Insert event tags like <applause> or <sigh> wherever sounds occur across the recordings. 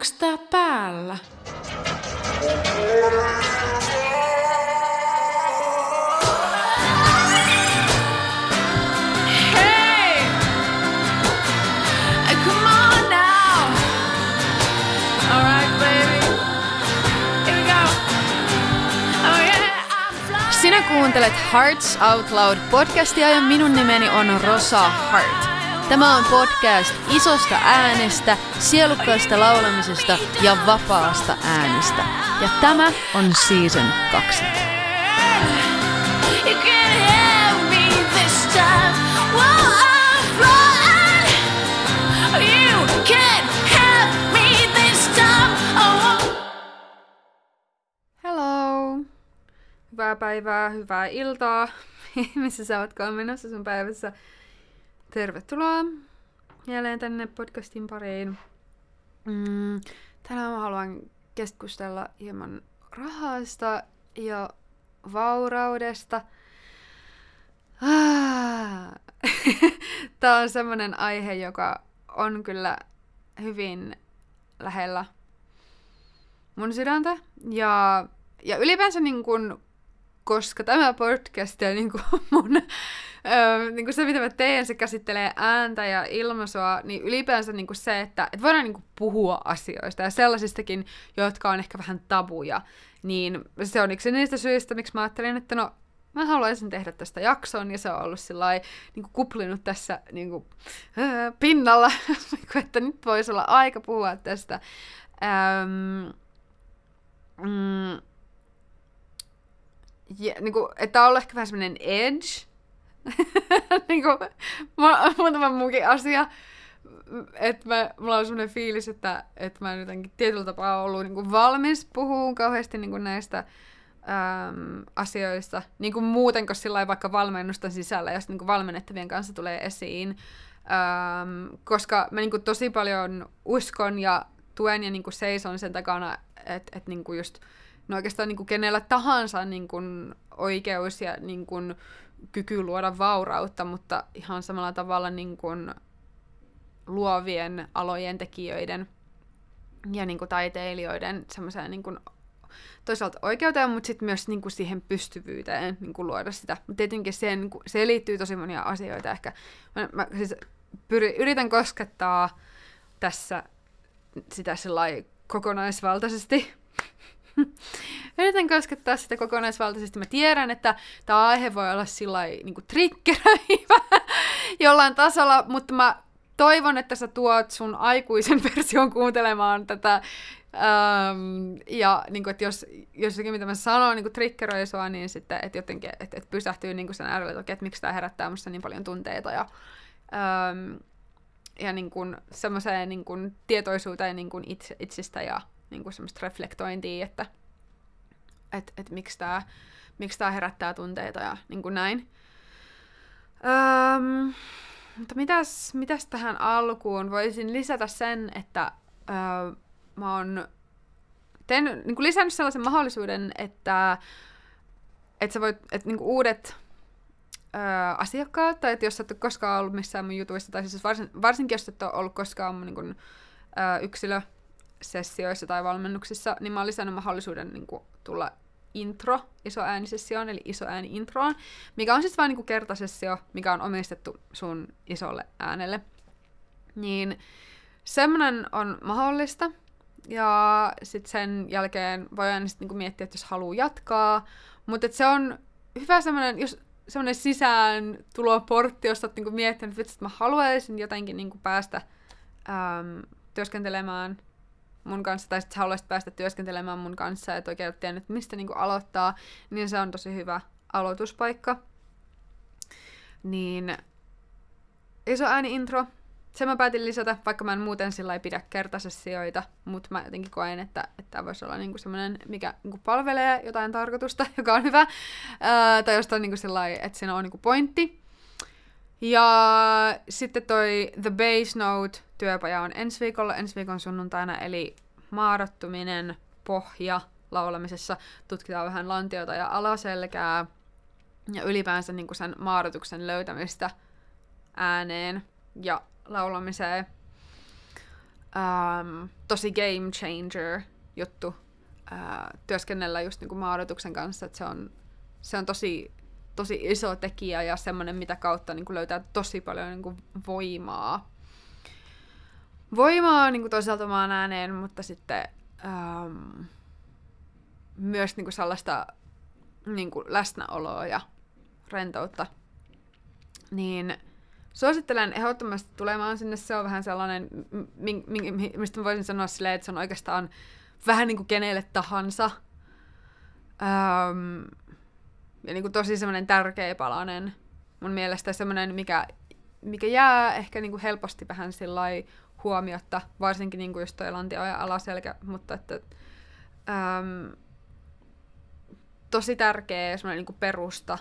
Onks tää päällä? Sinä kuuntelet Hearts Out Loud podcastia ja minun nimeni on Rosa Hart. Tämä on podcast isosta äänestä, sielukkaasta laulamisesta ja vapaasta äänestä. Ja tämä on season 2. You can have me this time. While I'm flying. You can have me this time. Oh. Hello! Hyvää päivää, hyvää iltaa. <laughs> Missä sä ootkaan menossa sun päivässä? Tervetuloa jälleen tänne podcastin pariin. Mm, tänään mä haluan keskustella hieman rahasta ja vauraudesta. Tämä on semmoinen aihe, joka on kyllä hyvin lähellä mun sydäntä. Ja, ja ylipäänsä niin kun, koska tämä podcast ja <laughs> niin kun mun, öö, niin kun se, mitä mä teen, se käsittelee ääntä ja ilmaisua, niin ylipäänsä niin kun se, että, että voidaan niin kun puhua asioista ja sellaisistakin, jotka on ehkä vähän tabuja, niin se on yksi niistä syistä, miksi mä ajattelin, että no, mä haluaisin tehdä tästä jakson, ja se on ollut sillä niin kuplinut tässä niin kuin, öö, pinnalla, <laughs> että nyt voisi olla aika puhua tästä. Öm, mm, ja, niin kuin, että on ollut ehkä vähän semmoinen edge, <laughs> niin kuin, mu- muutama muukin asia, että mä, mulla on semmoinen fiilis, että, että mä en jotenkin tietyllä tapaa ollut niin kuin valmis puhumaan kauheasti niin kuin näistä äm, asioista, niin kuin muuten kuin sillä vaikka valmennusten sisällä, jos niin kuin valmennettavien kanssa tulee esiin, äm, koska mä niin kuin tosi paljon uskon ja tuen ja niin kuin seison sen takana, että et niin kuin just, no oikeastaan niin kuin kenellä tahansa niin kuin oikeus ja niin kuin kyky luoda vaurautta, mutta ihan samalla tavalla niin kuin luovien alojen tekijöiden ja niin kuin taiteilijoiden semmoiseen niin kuin toisaalta oikeuteen, mutta sitten myös niin kuin siihen pystyvyyteen niin kuin luoda sitä. Mutta tietenkin siihen, niin siihen liittyy tosi monia asioita ehkä. Mä, mä siis pyri, yritän koskettaa tässä sitä kokonaisvaltaisesti. <laughs> Yritän koskettaa sitä kokonaisvaltaisesti. Mä tiedän, että tämä aihe voi olla sillä niin triggeröivä <laughs> jollain tasolla, mutta mä toivon, että sä tuot sun aikuisen <laughs> version kuuntelemaan tätä. Ähm, ja niin kuin, että jos jossakin, mitä mä sanon, niin triggeröi sua, niin sitten, että jotenkin, että, että pysähtyy niin kuin sen äärelle, että, että miksi tämä herättää musta niin paljon tunteita. Ja, ähm, ja niin kuin semmoiseen niin kuin tietoisuuteen niin kuin itse, itsistä ja niin kuin semmoista reflektointia, että et, et miksi tämä miksi tää herättää tunteita ja niin kuin näin. Öm, mutta mitäs, mitäs tähän alkuun? Voisin lisätä sen, että öö, mä oon teen, niin kuin lisännyt sellaisen mahdollisuuden, että, että sä voit, että niin kuin uudet asiakkaat, tai että jos sä et ole koskaan ollut missään mun jutuissa, tai siis varsin, varsinkin jos et ole ollut koskaan mun niin kuin, öö, yksilösessioissa tai valmennuksissa, niin mä oon lisännyt mahdollisuuden niin kuin, tulla intro isoäänisessioon, eli isoääni introon, mikä on siis vain niinku kertasessio, mikä on omistettu sun isolle äänelle. Niin semmoinen on mahdollista, ja sitten sen jälkeen voi aina sit niinku miettiä, että jos haluaa jatkaa, mutta se on hyvä semmoinen, jos semmoinen sisään tuloportti, jos olet niinku miettinyt, että mä haluaisin jotenkin niinku päästä äm, työskentelemään mun kanssa, tai sitten haluaisit päästä työskentelemään mun kanssa, et oikein tiennyt, mistä niinku aloittaa, niin se on tosi hyvä aloituspaikka. Niin iso ääni intro, sen mä päätin lisätä, vaikka mä en muuten sillä ei pidä kertasessioita, mutta mä jotenkin koen, että, että tämä voisi olla niinku semmoinen, mikä niinku palvelee jotain tarkoitusta, <laughs> joka on hyvä, ää, tai jostain niinku sillä että siinä on niinku pointti. Ja sitten toi The Base Note työpaja on ensi viikolla, ensi viikon sunnuntaina, eli maarattuminen, pohja laulamisessa. Tutkitaan vähän lantiota ja alaselkää ja ylipäänsä niin sen maaratuksen löytämistä ääneen ja laulamiseen. ähm, tosi game changer juttu äh, työskennellä just niinku maadotuksen kanssa, että se on, se on tosi, tosi iso tekijä ja semmoinen, mitä kautta niinku löytää tosi paljon niinku voimaa. Voimaa niinku toisaalta omaan ääneen, mutta sitten ähm, myös niinku sellaista niinku läsnäoloa ja rentoutta. Niin suosittelen ehdottomasti tulemaan sinne. Se on vähän sellainen, mi- mi- mi- mistä voisin sanoa silleen, että se on oikeastaan vähän niin kuin kenelle tahansa. Öm, ja niin kuin tosi semmoinen tärkeä palanen. Mun mielestä semmoinen, mikä, mikä jää ehkä niin kuin helposti vähän huomiotta, varsinkin niin kuin just toi lantio ja alaselkä, mutta että öm, tosi tärkeä semmoinen niin kuin perusta.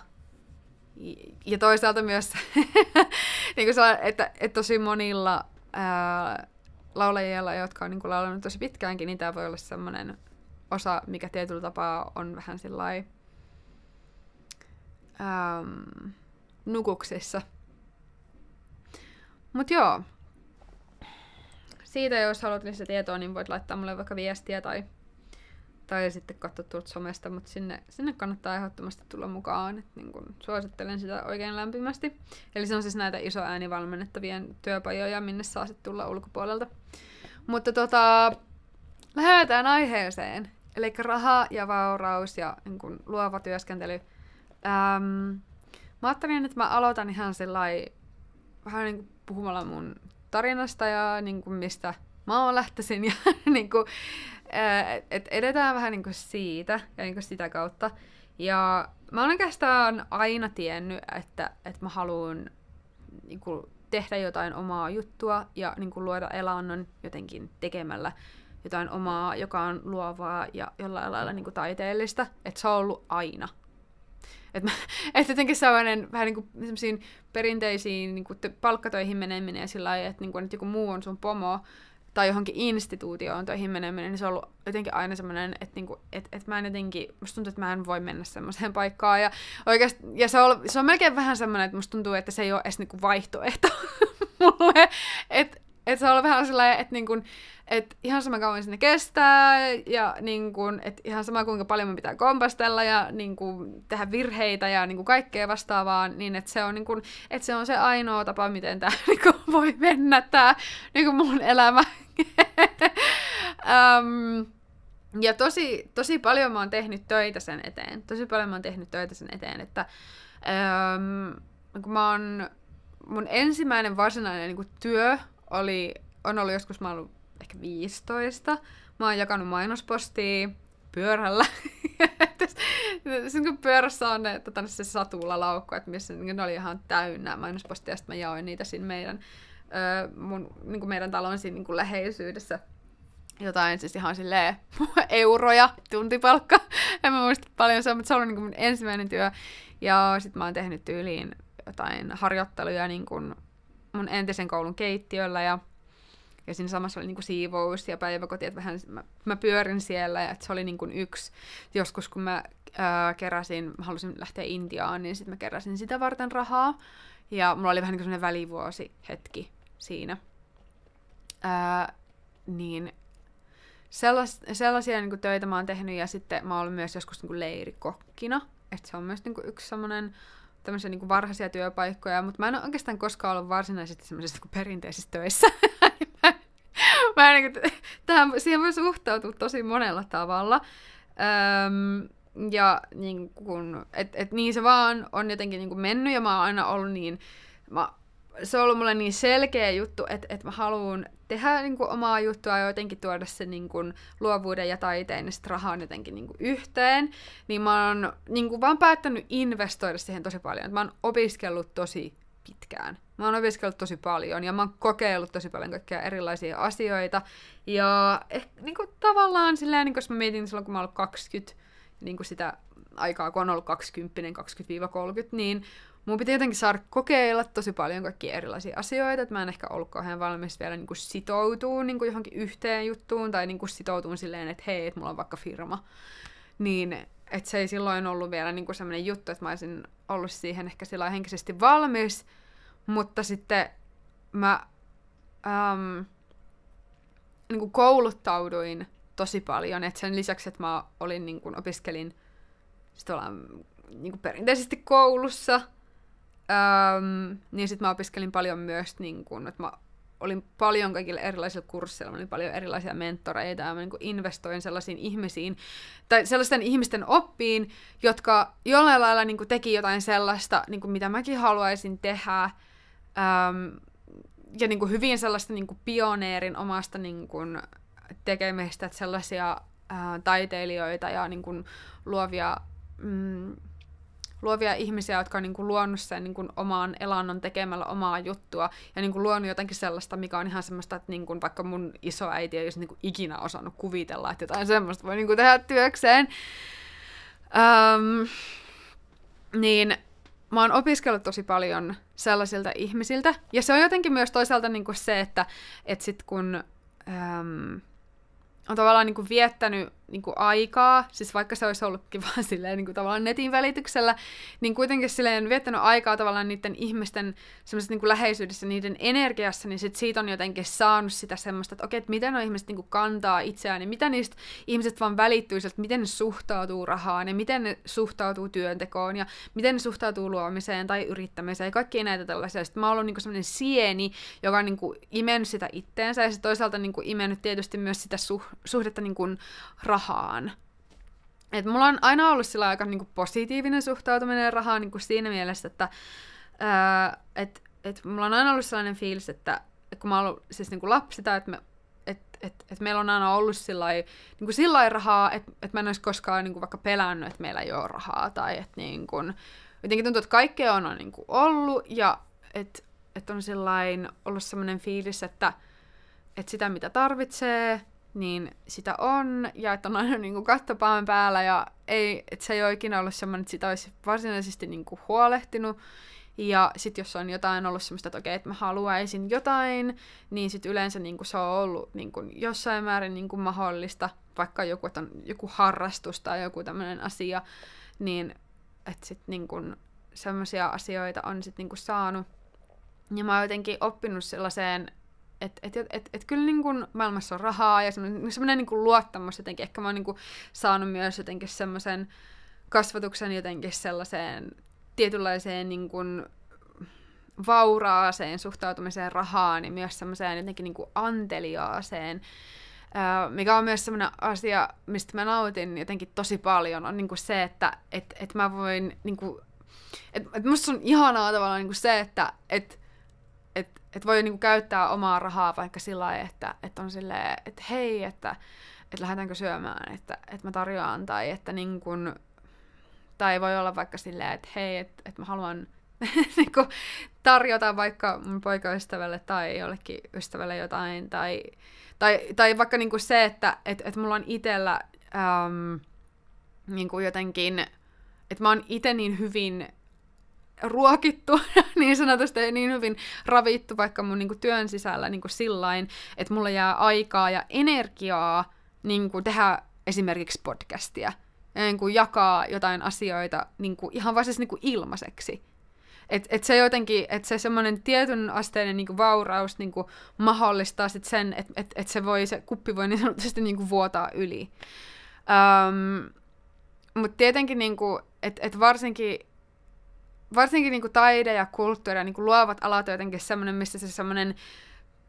Ja toisaalta myös, <laughs> niin kuin se, että, että tosi monilla ää, laulajilla, jotka on niin kuin laulanut tosi pitkäänkin, niin tämä voi olla semmoinen osa, mikä tietyllä tapaa on vähän sillai ähm, nukuksissa. Mut joo. Siitä jos haluat lisää tietoa, niin voit laittaa mulle vaikka viestiä tai, tai sitten katsoa tuolta somesta, mutta sinne, sinne kannattaa ehdottomasti tulla mukaan. Et niin kun suosittelen sitä oikein lämpimästi. Eli se on siis näitä isoäänivalmennettavien työpajoja, minne saa sitten tulla ulkopuolelta. Mutta tota, lähdetään aiheeseen. Eli raha ja vauraus ja niin kun, luova työskentely. Ähm, mä ajattelin, että mä aloitan ihan sellai, vähän niin kuin puhumalla mun tarinasta ja niin kuin mistä mä oon lähtöisin ja <laughs> niin kuin, että edetään vähän niin kuin siitä ja niin kuin sitä kautta. Ja mä oon oikeastaan aina tiennyt, että, että mä haluan niin kuin, tehdä jotain omaa juttua ja niin kuin, luoda elannon jotenkin tekemällä jotain omaa, joka on luovaa ja jollain lailla niin kuin, taiteellista. Että se on ollut aina. Että <laughs> et jotenkin sellainen vähän niin kuin perinteisiin niin kuin palkkatöihin meneminen ja sillä lailla, että, niin kuin, että joku muu on sun pomo, tai johonkin instituutioon töihin meneminen, niin se on ollut jotenkin aina semmoinen, että niinku, et, et mä en jotenkin, musta tuntuu, että mä en voi mennä semmoiseen paikkaan. Ja, oikeasti, ja se, on, se on melkein vähän semmoinen, että musta tuntuu, että se ei ole edes niinku vaihtoehto <laughs> mulle. Että et se on ollut vähän sellainen, että niinku, et ihan sama kauan sinne kestää ja niinku, et ihan sama kuinka paljon me pitää kompastella ja niinku, tehdä virheitä ja niinku, kaikkea vastaavaa, niin että se, on, niinku, et se on se ainoa tapa, miten tämä <laughs> niinku, voi mennä tämä niinku, mun elämä. <laughs> um, ja tosi, tosi paljon mä oon tehnyt töitä sen eteen. Tosi paljon mä oon tehnyt töitä sen eteen, että um, kun mä oon, mun ensimmäinen varsinainen niin kuin, työ oli, on ollut joskus, mä ollut ehkä 15. Mä oon jakanut mainospostia pyörällä. <laughs> Sitten kun pyörässä on ne, tota, se satulalaukku, että missä niin ne oli ihan täynnä mainospostia, sitten mä jaoin niitä siinä meidän, ö, mun, niin kuin meidän talon siinä niin kuin läheisyydessä jotain siis ihan silleen <laughs> euroja, tuntipalkka. <laughs> En mä muista paljon se, mutta se oli niin kuin mun ensimmäinen työ. Ja sitten mä oon tehnyt tyyliin jotain harjoitteluja niin kuin mun entisen koulun keittiöllä ja ja siinä samassa oli niinku siivous ja päiväkoti, että vähän mä, mä pyörin siellä, ja se oli niinku yksi, joskus kun mä ää, keräsin, mä halusin lähteä Intiaan, niin sitten mä keräsin sitä varten rahaa, ja mulla oli vähän niin kuin välivuosi hetki siinä. Ää, niin sellas, sellaisia niin kuin töitä mä oon tehnyt, ja sitten mä oon myös joskus niin kuin leirikokkina, että se on myös niin kuin yksi semmoinen tämmöisiä niin kuin varhaisia työpaikkoja, mutta mä en ole oikeastaan koskaan ollut varsinaisesti semmoisissa niin perinteisissä töissä. <laughs> mä en, niin kuin, tähän, siihen voi suhtautua tosi monella tavalla. Öm, ja niin kun, et, et niin se vaan on jotenkin niin kuin mennyt ja mä oon aina ollut niin, mä, se on ollut mulle niin selkeä juttu, että, että mä haluan tehdä niin kuin, omaa juttua ja jotenkin tuoda sen niin kuin, luovuuden ja taiteen ja sitten rahan jotenkin niin kuin, yhteen. Niin mä oon niin kuin, vaan päättänyt investoida siihen tosi paljon. Mä oon opiskellut tosi pitkään. Mä oon opiskellut tosi paljon ja mä oon kokeillut tosi paljon kaikkia erilaisia asioita. Ja ehkä niin kuin, tavallaan silleen, niin kuin, jos mä mietin silloin, kun mä oon ollut 20, niin kuin sitä aikaa, kun on ollut 20, 20-30, niin mun piti jotenkin saada kokeilla tosi paljon kaikkia erilaisia asioita, että mä en ehkä ollut kauhean valmis vielä niin kuin sitoutua niin kuin johonkin yhteen juttuun, tai niin kuin sitoutuun silleen, että hei, että mulla on vaikka firma. Niin, että se ei silloin ollut vielä niin sellainen juttu, että mä olisin ollut siihen ehkä sillä henkisesti valmis, mutta sitten mä, ähm, niin kuin kouluttauduin tosi paljon, että sen lisäksi, että mä olin, niin kuin, opiskelin sit ollaan, niin kuin perinteisesti koulussa, öm, niin sitten mä opiskelin paljon myös, niin kuin, että mä olin paljon kaikille erilaisilla kursseilla, oli paljon erilaisia mentoreita ja mä niin investoin sellaisiin ihmisiin, tai sellaisten ihmisten oppiin, jotka jollain lailla niin teki jotain sellaista, niin mitä mäkin haluaisin tehdä, äm, ja niin hyvin sellaista niin pioneerin omasta niin tekemistä, että sellaisia ää, taiteilijoita ja niin luovia mm, luovia ihmisiä, jotka on niin kuin luonut sen niin kuin omaan elannon tekemällä omaa juttua ja niin kuin luonut jotenkin sellaista, mikä on ihan semmoista, että niin kuin vaikka mun isoäiti ei olisi niin kuin ikinä osannut kuvitella, että jotain semmoista voi niin kuin tehdä työkseen. Um, niin mä oon opiskellut tosi paljon sellaisilta ihmisiltä, ja se on jotenkin myös toisaalta niin kuin se, että et sit kun um, on tavallaan niin kuin viettänyt niin kuin aikaa, siis vaikka se olisi ollutkin vaan <laughs> silleen niin kuin tavallaan netin välityksellä, niin kuitenkin silleen viettänyt aikaa tavallaan niiden ihmisten semmoisessa niin kuin läheisyydessä, niiden energiassa, niin sit siitä on jotenkin saanut sitä semmoista, että okei, että miten nuo ihmiset niin kuin kantaa itseään, niin mitä niistä ihmiset vaan välittyy että miten ne suhtautuu rahaan, ja miten ne suhtautuu työntekoon, ja miten ne suhtautuu luomiseen tai yrittämiseen, ja kaikki näitä tällaisia. Sitten mä oon ollut niin kuin semmoinen sieni, joka on niin kuin imennyt sitä itteensä, ja sitten toisaalta niin kuin imennyt tietysti myös sitä suh- suhdetta niin kuin. Et mulla on aina ollut sillä aika niin kuin positiivinen suhtautuminen rahaan niin kuin siinä mielessä, että ää, et, et mulla on aina ollut sellainen fiilis, että kun mä oon ollut siis niin kuin lapsi tai että me et, et, meillä on aina ollut sillai, niin kuin sillai rahaa, että et mä en olisi koskaan niin kuin vaikka pelännyt, että meillä ei ole rahaa. Tai että niin kuin, jotenkin tuntuu, että kaikkea on, on niin kuin ollut ja että et on ollut sellainen fiilis, että et sitä mitä tarvitsee, niin sitä on, ja että on aina <laughs> niin kuin kattopaan päällä, ja ei, että se ei ole ikinä ollut semmoinen, että sitä olisi varsinaisesti niin kuin huolehtinut, ja sitten jos on jotain ollut semmoista, että okei, että mä haluaisin jotain, niin sitten yleensä niin kuin se on ollut niin kuin jossain määrin niin kuin mahdollista, vaikka joku, että on joku harrastus tai joku tämmöinen asia, niin että sitten niin semmoisia asioita on sitten niin saanut. Ja mä oon jotenkin oppinut sellaiseen että et, et, et, kyllä niin kun maailmassa on rahaa ja semmoinen, semmoinen niin kuin luottamus jotenkin. Ehkä mä oon niin kuin saanut myös jotenkin semmoisen kasvatuksen jotenkin sellaiseen tietynlaiseen niin kuin vauraaseen suhtautumiseen rahaan ja myös semmoiseen jotenkin niin kuin anteliaaseen, mikä on myös semmoinen asia, mistä mä nautin jotenkin tosi paljon, on niin kuin se, että et, et mä voin, niin kuin, et, et musta on ihanaa tavallaan niin kuin se, että et, että et voi niinku käyttää omaa rahaa vaikka sillä lailla, että, että on silleen, että hei, että, että lähdetäänkö syömään, että, että mä tarjoan, tai että niin kun, tai voi olla vaikka silleen, että hei, että, että mä haluan <laughs> niinku tarjota vaikka mun poikaystävälle tai jollekin ystävälle jotain, tai, tai, tai vaikka niinku se, että et, et mulla on itsellä äm, niinku jotenkin, että mä oon itse niin hyvin ruokittu <laughs> niin sanotusti ja niin hyvin ravittu vaikka mun niin kuin, työn sisällä niin kuin sillain, että mulla jää aikaa ja energiaa niin kuin, tehdä esimerkiksi podcastia ja niin kuin, jakaa jotain asioita niin kuin, ihan vaan siis niin kuin, ilmaiseksi. Et, et se jotenkin, että se semmoinen tietyn asteinen niinku vauraus niinku mahdollistaa sit sen, että et, et se, voi, se kuppi voi niin sanotusti niinku vuotaa yli. Mutta tietenkin, niinku, että et varsinkin varsinkin niin kuin taide ja kulttuuri ja niin kuin luovat alat on jotenkin semmoinen, missä se semmoinen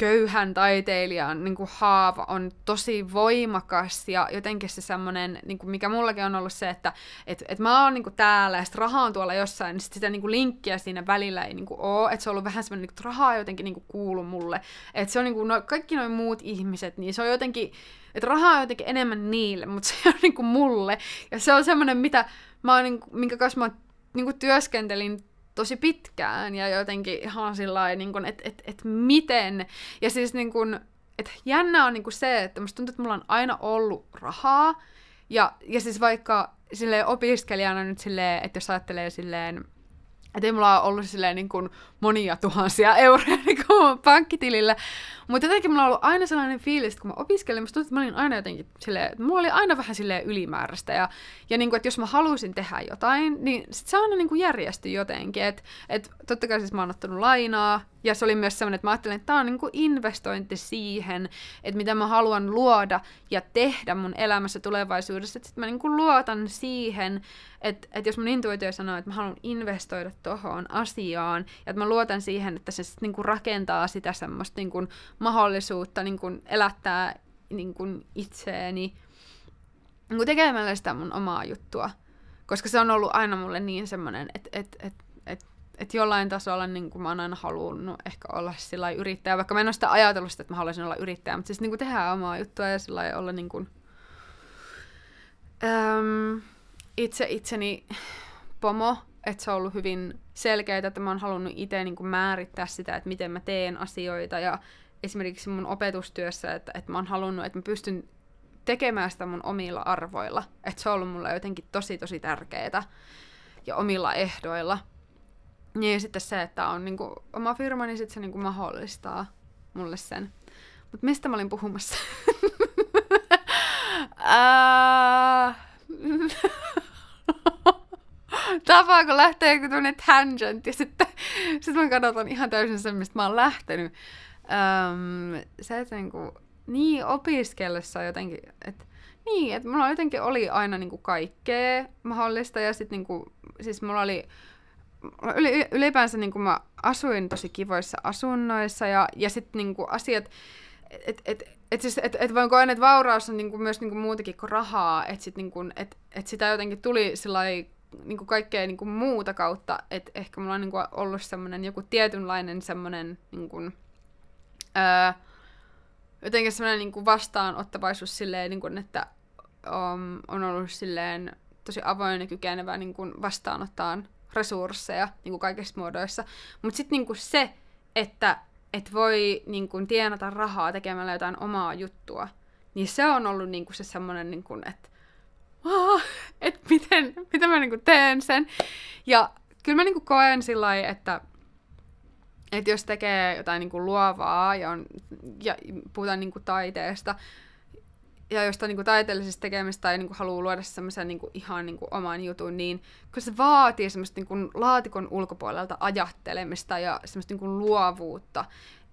köyhän taiteilijan niin kuin haava on tosi voimakas ja jotenkin se semmoinen, niin kuin mikä mullakin on ollut se, että et, et mä oon niin kuin täällä ja sitten raha on tuolla jossain, niin sit sitä niin kuin linkkiä siinä välillä ei niin kuin ole, että se on ollut vähän semmoinen, että rahaa jotenkin niin kuin kuulu mulle, että se on niin kuin, no, kaikki noin muut ihmiset, niin se on jotenkin, että rahaa on jotenkin enemmän niille, mutta se on niin kuin mulle. Ja se on semmoinen, mitä mä oon, niin kuin, minkä kanssa mä oon niin kuin työskentelin tosi pitkään ja jotenkin ihan sillä niin että et, et miten. Ja siis niin kuin, että jännä on niin kuin se, että musta tuntuu, että mulla on aina ollut rahaa. Ja, ja siis vaikka silleen opiskelijana nyt silleen, että jos ajattelee silleen että ei mulla ole ollut silleen niin kuin monia tuhansia <laughs> euroja niin kuin pankkitilillä. Mutta jotenkin mulla on ollut aina sellainen fiilis, että kun mä opiskelin, musta tuntuu, että mä olin aina jotenkin silleen, että mulla oli aina vähän silleen ylimääräistä. Ja, ja niin kuin, että jos mä halusin tehdä jotain, niin sit se aina niin kuin järjestyi jotenkin. Että et, totta kai siis mä oon ottanut lainaa, ja se oli myös sellainen, että mä ajattelin, että tämä on niin kuin investointi siihen, että mitä mä haluan luoda ja tehdä mun elämässä tulevaisuudessa. Että sitten mä kuin luotan siihen, että, että jos mun intuitio sanoo, että mä haluan investoida tohon asiaan, ja että mä luotan siihen, että se sitten niin kuin rakentaa sitä semmoista niin kuin mahdollisuutta niin kuin elättää niin kuin itseäni niin kuin tekemällä sitä mun omaa juttua. Koska se on ollut aina mulle niin semmoinen, että, että, että, että, jollain tasolla niin kuin mä oon aina halunnut ehkä olla sillä yrittäjä, vaikka mä en ole sitä ajatellut sitä, että mä haluaisin olla yrittäjä, mutta siis niin kuin tehdä omaa juttua ja sillä olla niin kuin, äm, itse itseni pomo, että se on ollut hyvin selkeää, että mä oon halunnut itse niin kuin määrittää sitä, että miten mä teen asioita ja esimerkiksi mun opetustyössä, että, että mä oon halunnut, että mä pystyn tekemään sitä mun omilla arvoilla. Että se on ollut mulle jotenkin tosi tosi tärkeää ja omilla ehdoilla. Ja sitten se, että on niinku oma firma, niin sitten se niinku mahdollistaa mulle sen. Mutta mistä mä olin puhumassa? <laughs> Tapaa, kun lähtee joku tämmönen tangent ja sitten, sitten mä katsotan ihan täysin sen, mistä mä oon lähtenyt. Öm, se, että niinku, niin opiskellessa jotenkin, että niin, että mulla jotenkin oli aina niinku kaikkea mahdollista ja sitten niinku, siis mulla oli yli, ylipäänsä niinku mä asuin tosi kivoissa asunnoissa ja, ja sitten niinku asiat, että et, et siis, et, et voin koen, että vauraus on niinku myös niinku muutakin kuin rahaa, että sit niinku, et, et sitä jotenkin tuli sillai, niinku kaikkea niinku muuta kautta, että ehkä mulla on niinku ollut semmoinen joku tietynlainen semmoinen niinku, öö, jotenkin semmoinen niinku vastaanottavaisuus silleen, niinku, että um, on ollut silleen tosi avoin ja kykenevä niinku vastaanottaa resursseja niinku kaikissa muodoissa. Mutta sitten niinku se, että et voi niinku tienata rahaa tekemällä jotain omaa juttua, niin se on ollut niinku se semmoinen, niinku, että että miten, miten mä niinku teen sen. Ja kyllä mä niinku koen sillä että että jos tekee jotain niin kuin luovaa ja, on, ja puhutaan niin kuin taiteesta, ja jostain niin kuin taiteellisesta tekemistä tai niin kuin haluaa luoda semmoisen niin kuin ihan niin kuin oman jutun, niin kyllä se vaatii semmoista niin kuin laatikon ulkopuolelta ajattelemista ja semmoista niin kuin luovuutta.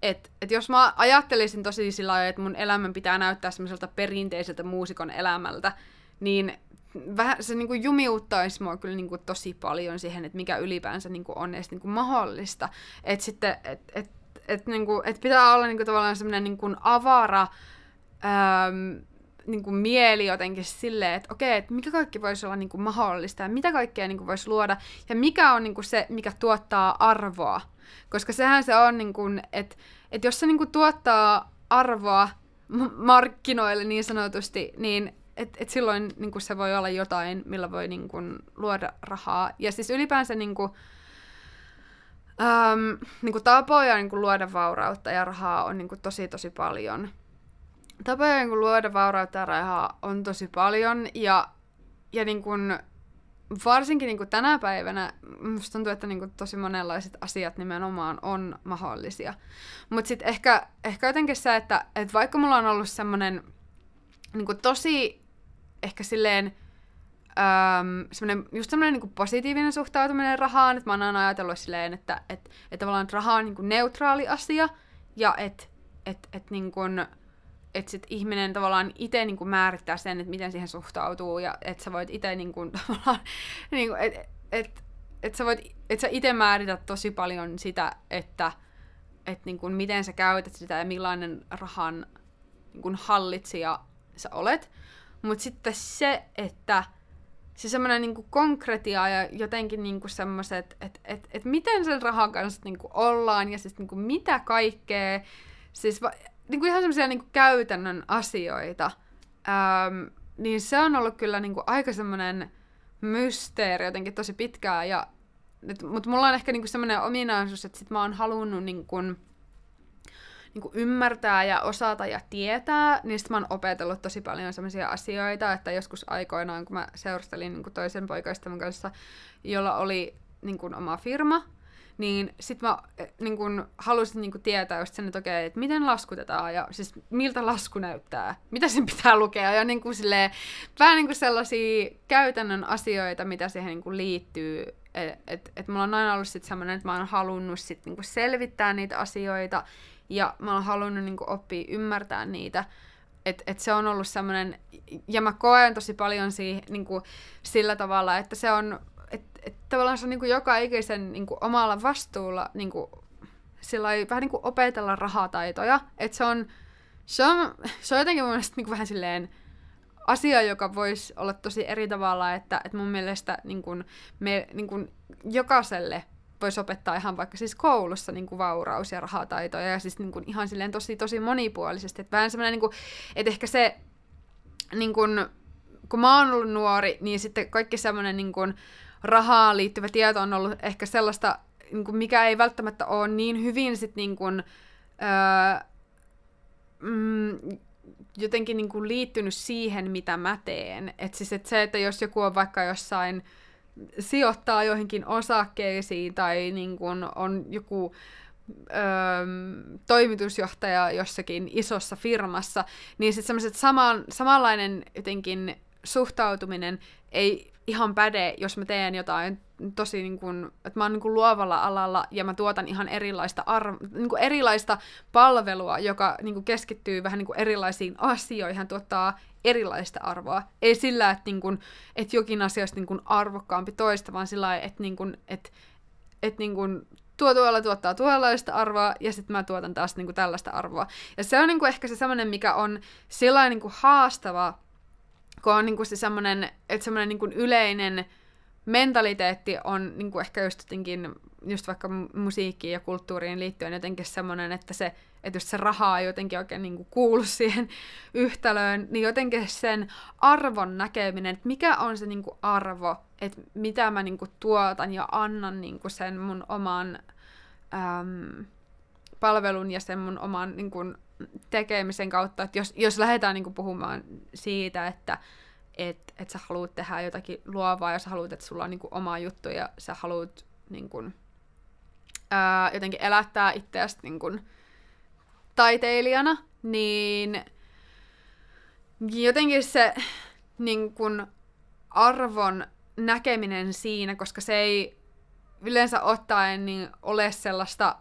Et, et jos mä ajattelisin tosi sillä lailla, että mun elämän pitää näyttää semmoiselta perinteiseltä muusikon elämältä, niin vähän, se niin kuin jumiuttaisi mua kyllä niin kuin tosi paljon siihen, että mikä ylipäänsä niin kuin on edes niin kuin mahdollista. Että sitten, et, et, et, niin kuin, et pitää olla niin kuin tavallaan semmoinen niin kuin avara äm, niin kuin mieli jotenkin silleen, että okei, että mikä kaikki voisi olla niin kuin mahdollista ja mitä kaikkea niin kuin voisi luoda ja mikä on niin kuin se, mikä tuottaa arvoa. Koska sehän se on, niin kuin, että, että jos se niin kuin tuottaa arvoa markkinoille niin sanotusti, niin et, et silloin niin kuin se voi olla jotain, millä voi niin kuin, luoda rahaa. Ja siis ylipäänsä niin kuin, äm, niin kuin tapoja niin kuin, luoda vaurautta ja rahaa on niin kuin, tosi tosi paljon. Tapoja niin kuin, luoda vaurautta ja rahaa on tosi paljon. Ja, ja niin kuin, varsinkin niin kuin tänä päivänä musta tuntuu, että niin kuin tosi monenlaiset asiat nimenomaan on mahdollisia. Mutta sitten ehkä, ehkä jotenkin se, että, että vaikka mulla on ollut semmoinen niin tosi ehkä silleen öm, semmoinen, just semmoinen niin positiivinen suhtautuminen rahaan, että mä oon aina ajatellut silleen, että et, et tavallaan raha on niin kuin neutraali asia, ja että et, et niin kuin, että sit ihminen tavallaan itse niin kuin määrittää sen, että miten siihen suhtautuu, ja että sä voit itse niin kuin, <laughs> tavallaan, niin kuin, et, et, et sä voit, että sä itse määrität tosi paljon sitä, että et niin kuin, miten sä käytät sitä ja millainen rahan niin kuin hallitsija sä olet. Mutta sitten se, että se semmoinen niinku konkretia ja jotenkin niinku semmoiset, että et, et miten sen rahan kanssa niinku ollaan ja siis niinku mitä kaikkea, siis va, niinku ihan semmoisia niinku käytännön asioita, äm, niin se on ollut kyllä niinku aika semmoinen mysteeri jotenkin tosi pitkään ja mutta mulla on ehkä niinku semmoinen ominaisuus, että sit mä oon halunnut niinku, niin kuin ymmärtää ja osata ja tietää, niin sitten mä oon opetellut tosi paljon sellaisia asioita, että joskus aikoinaan, kun mä seurustelin niin kuin toisen poikaistavan kanssa, jolla oli niin kuin, oma firma, niin sit mä eh, niin kun, halusin niin kun, tietää just sen, että okei, että miten laskutetaan ja siis miltä lasku näyttää, mitä sen pitää lukea ja niin kuin, silleen, vähän niin kuin sellaisia käytännön asioita, mitä siihen niin kuin, liittyy. Että et, et mulla on aina ollut sit semmoinen, että mä oon halunnut sit, niin kuin, selvittää niitä asioita ja mä oon halunnut niin kuin, oppia ymmärtää niitä. Että et se on ollut semmoinen, ja mä koen tosi paljon siihen, niin kuin, sillä tavalla, että se on että et tavallaan se on niin kuin joka ikisen niin kuin omalla vastuulla niin kuin, sillä vähän niin kuin opetella rahataitoja. Että se on, se on, se on jotenkin mun mielestä niin kuin vähän silleen asia, joka voisi olla tosi eri tavalla, että, että mun mielestä niin kuin, me niin kuin, jokaiselle voisi opettaa ihan vaikka siis koulussa niin kuin vauraus- ja rahataitoja ja siis niin kuin ihan silleen tosi, tosi monipuolisesti. Että vähän semmoinen, niin että ehkä se, niin kuin, kun mä oon ollut nuori, niin sitten kaikki semmoinen niin kuin, rahaan liittyvä tieto on ollut ehkä sellaista, niin kuin mikä ei välttämättä ole niin hyvin sit niin kuin, öö, mm, jotenkin niin kuin liittynyt siihen, mitä mä teen. Et siis, et se, että jos joku on vaikka jossain sijoittaa joihinkin osakkeisiin tai niin kuin on joku öö, toimitusjohtaja jossakin isossa firmassa, niin sitten samanlainen jotenkin suhtautuminen ei ihan päde, jos mä teen jotain tosi niin kuin, että mä oon niin kuin luovalla alalla ja mä tuotan ihan erilaista, arv- niin kuin erilaista palvelua, joka niin kuin keskittyy vähän niin kuin erilaisiin asioihin, hän tuottaa erilaista arvoa. Ei sillä, että, niin kuin, että jokin asia olisi niin kuin arvokkaampi toista, vaan sillä että, niin kuin, että, että niin kuin, tuo tuolla tuottaa tuollaista arvoa, ja sitten mä tuotan taas niin kuin tällaista arvoa. Ja se on niin kuin ehkä se semmoinen, mikä on sillä niin kuin haastava kun on niinku se semmoinen, että semmoinen niinku yleinen mentaliteetti on niinku ehkä just jotenkin, just vaikka musiikkiin ja kulttuuriin liittyen jotenkin semmoinen, että se, että jos se raha ei jotenkin oikein niinku kuulu <laughs> siihen yhtälöön, niin jotenkin sen arvon näkeminen, että mikä on se niinku arvo, että mitä mä niinku tuotan ja annan niinku sen mun oman äm, palvelun ja sen mun oman niinku, tekemisen kautta, että jos, jos lähdetään niin puhumaan siitä, että et, et sä haluat tehdä jotakin luovaa ja sä haluat, että sulla on niin oma juttu ja sä haluat niin kuin, ää, jotenkin elättää itseäsi niin kuin, taiteilijana, niin jotenkin se niin kuin, arvon näkeminen siinä, koska se ei yleensä ottaen niin ole sellaista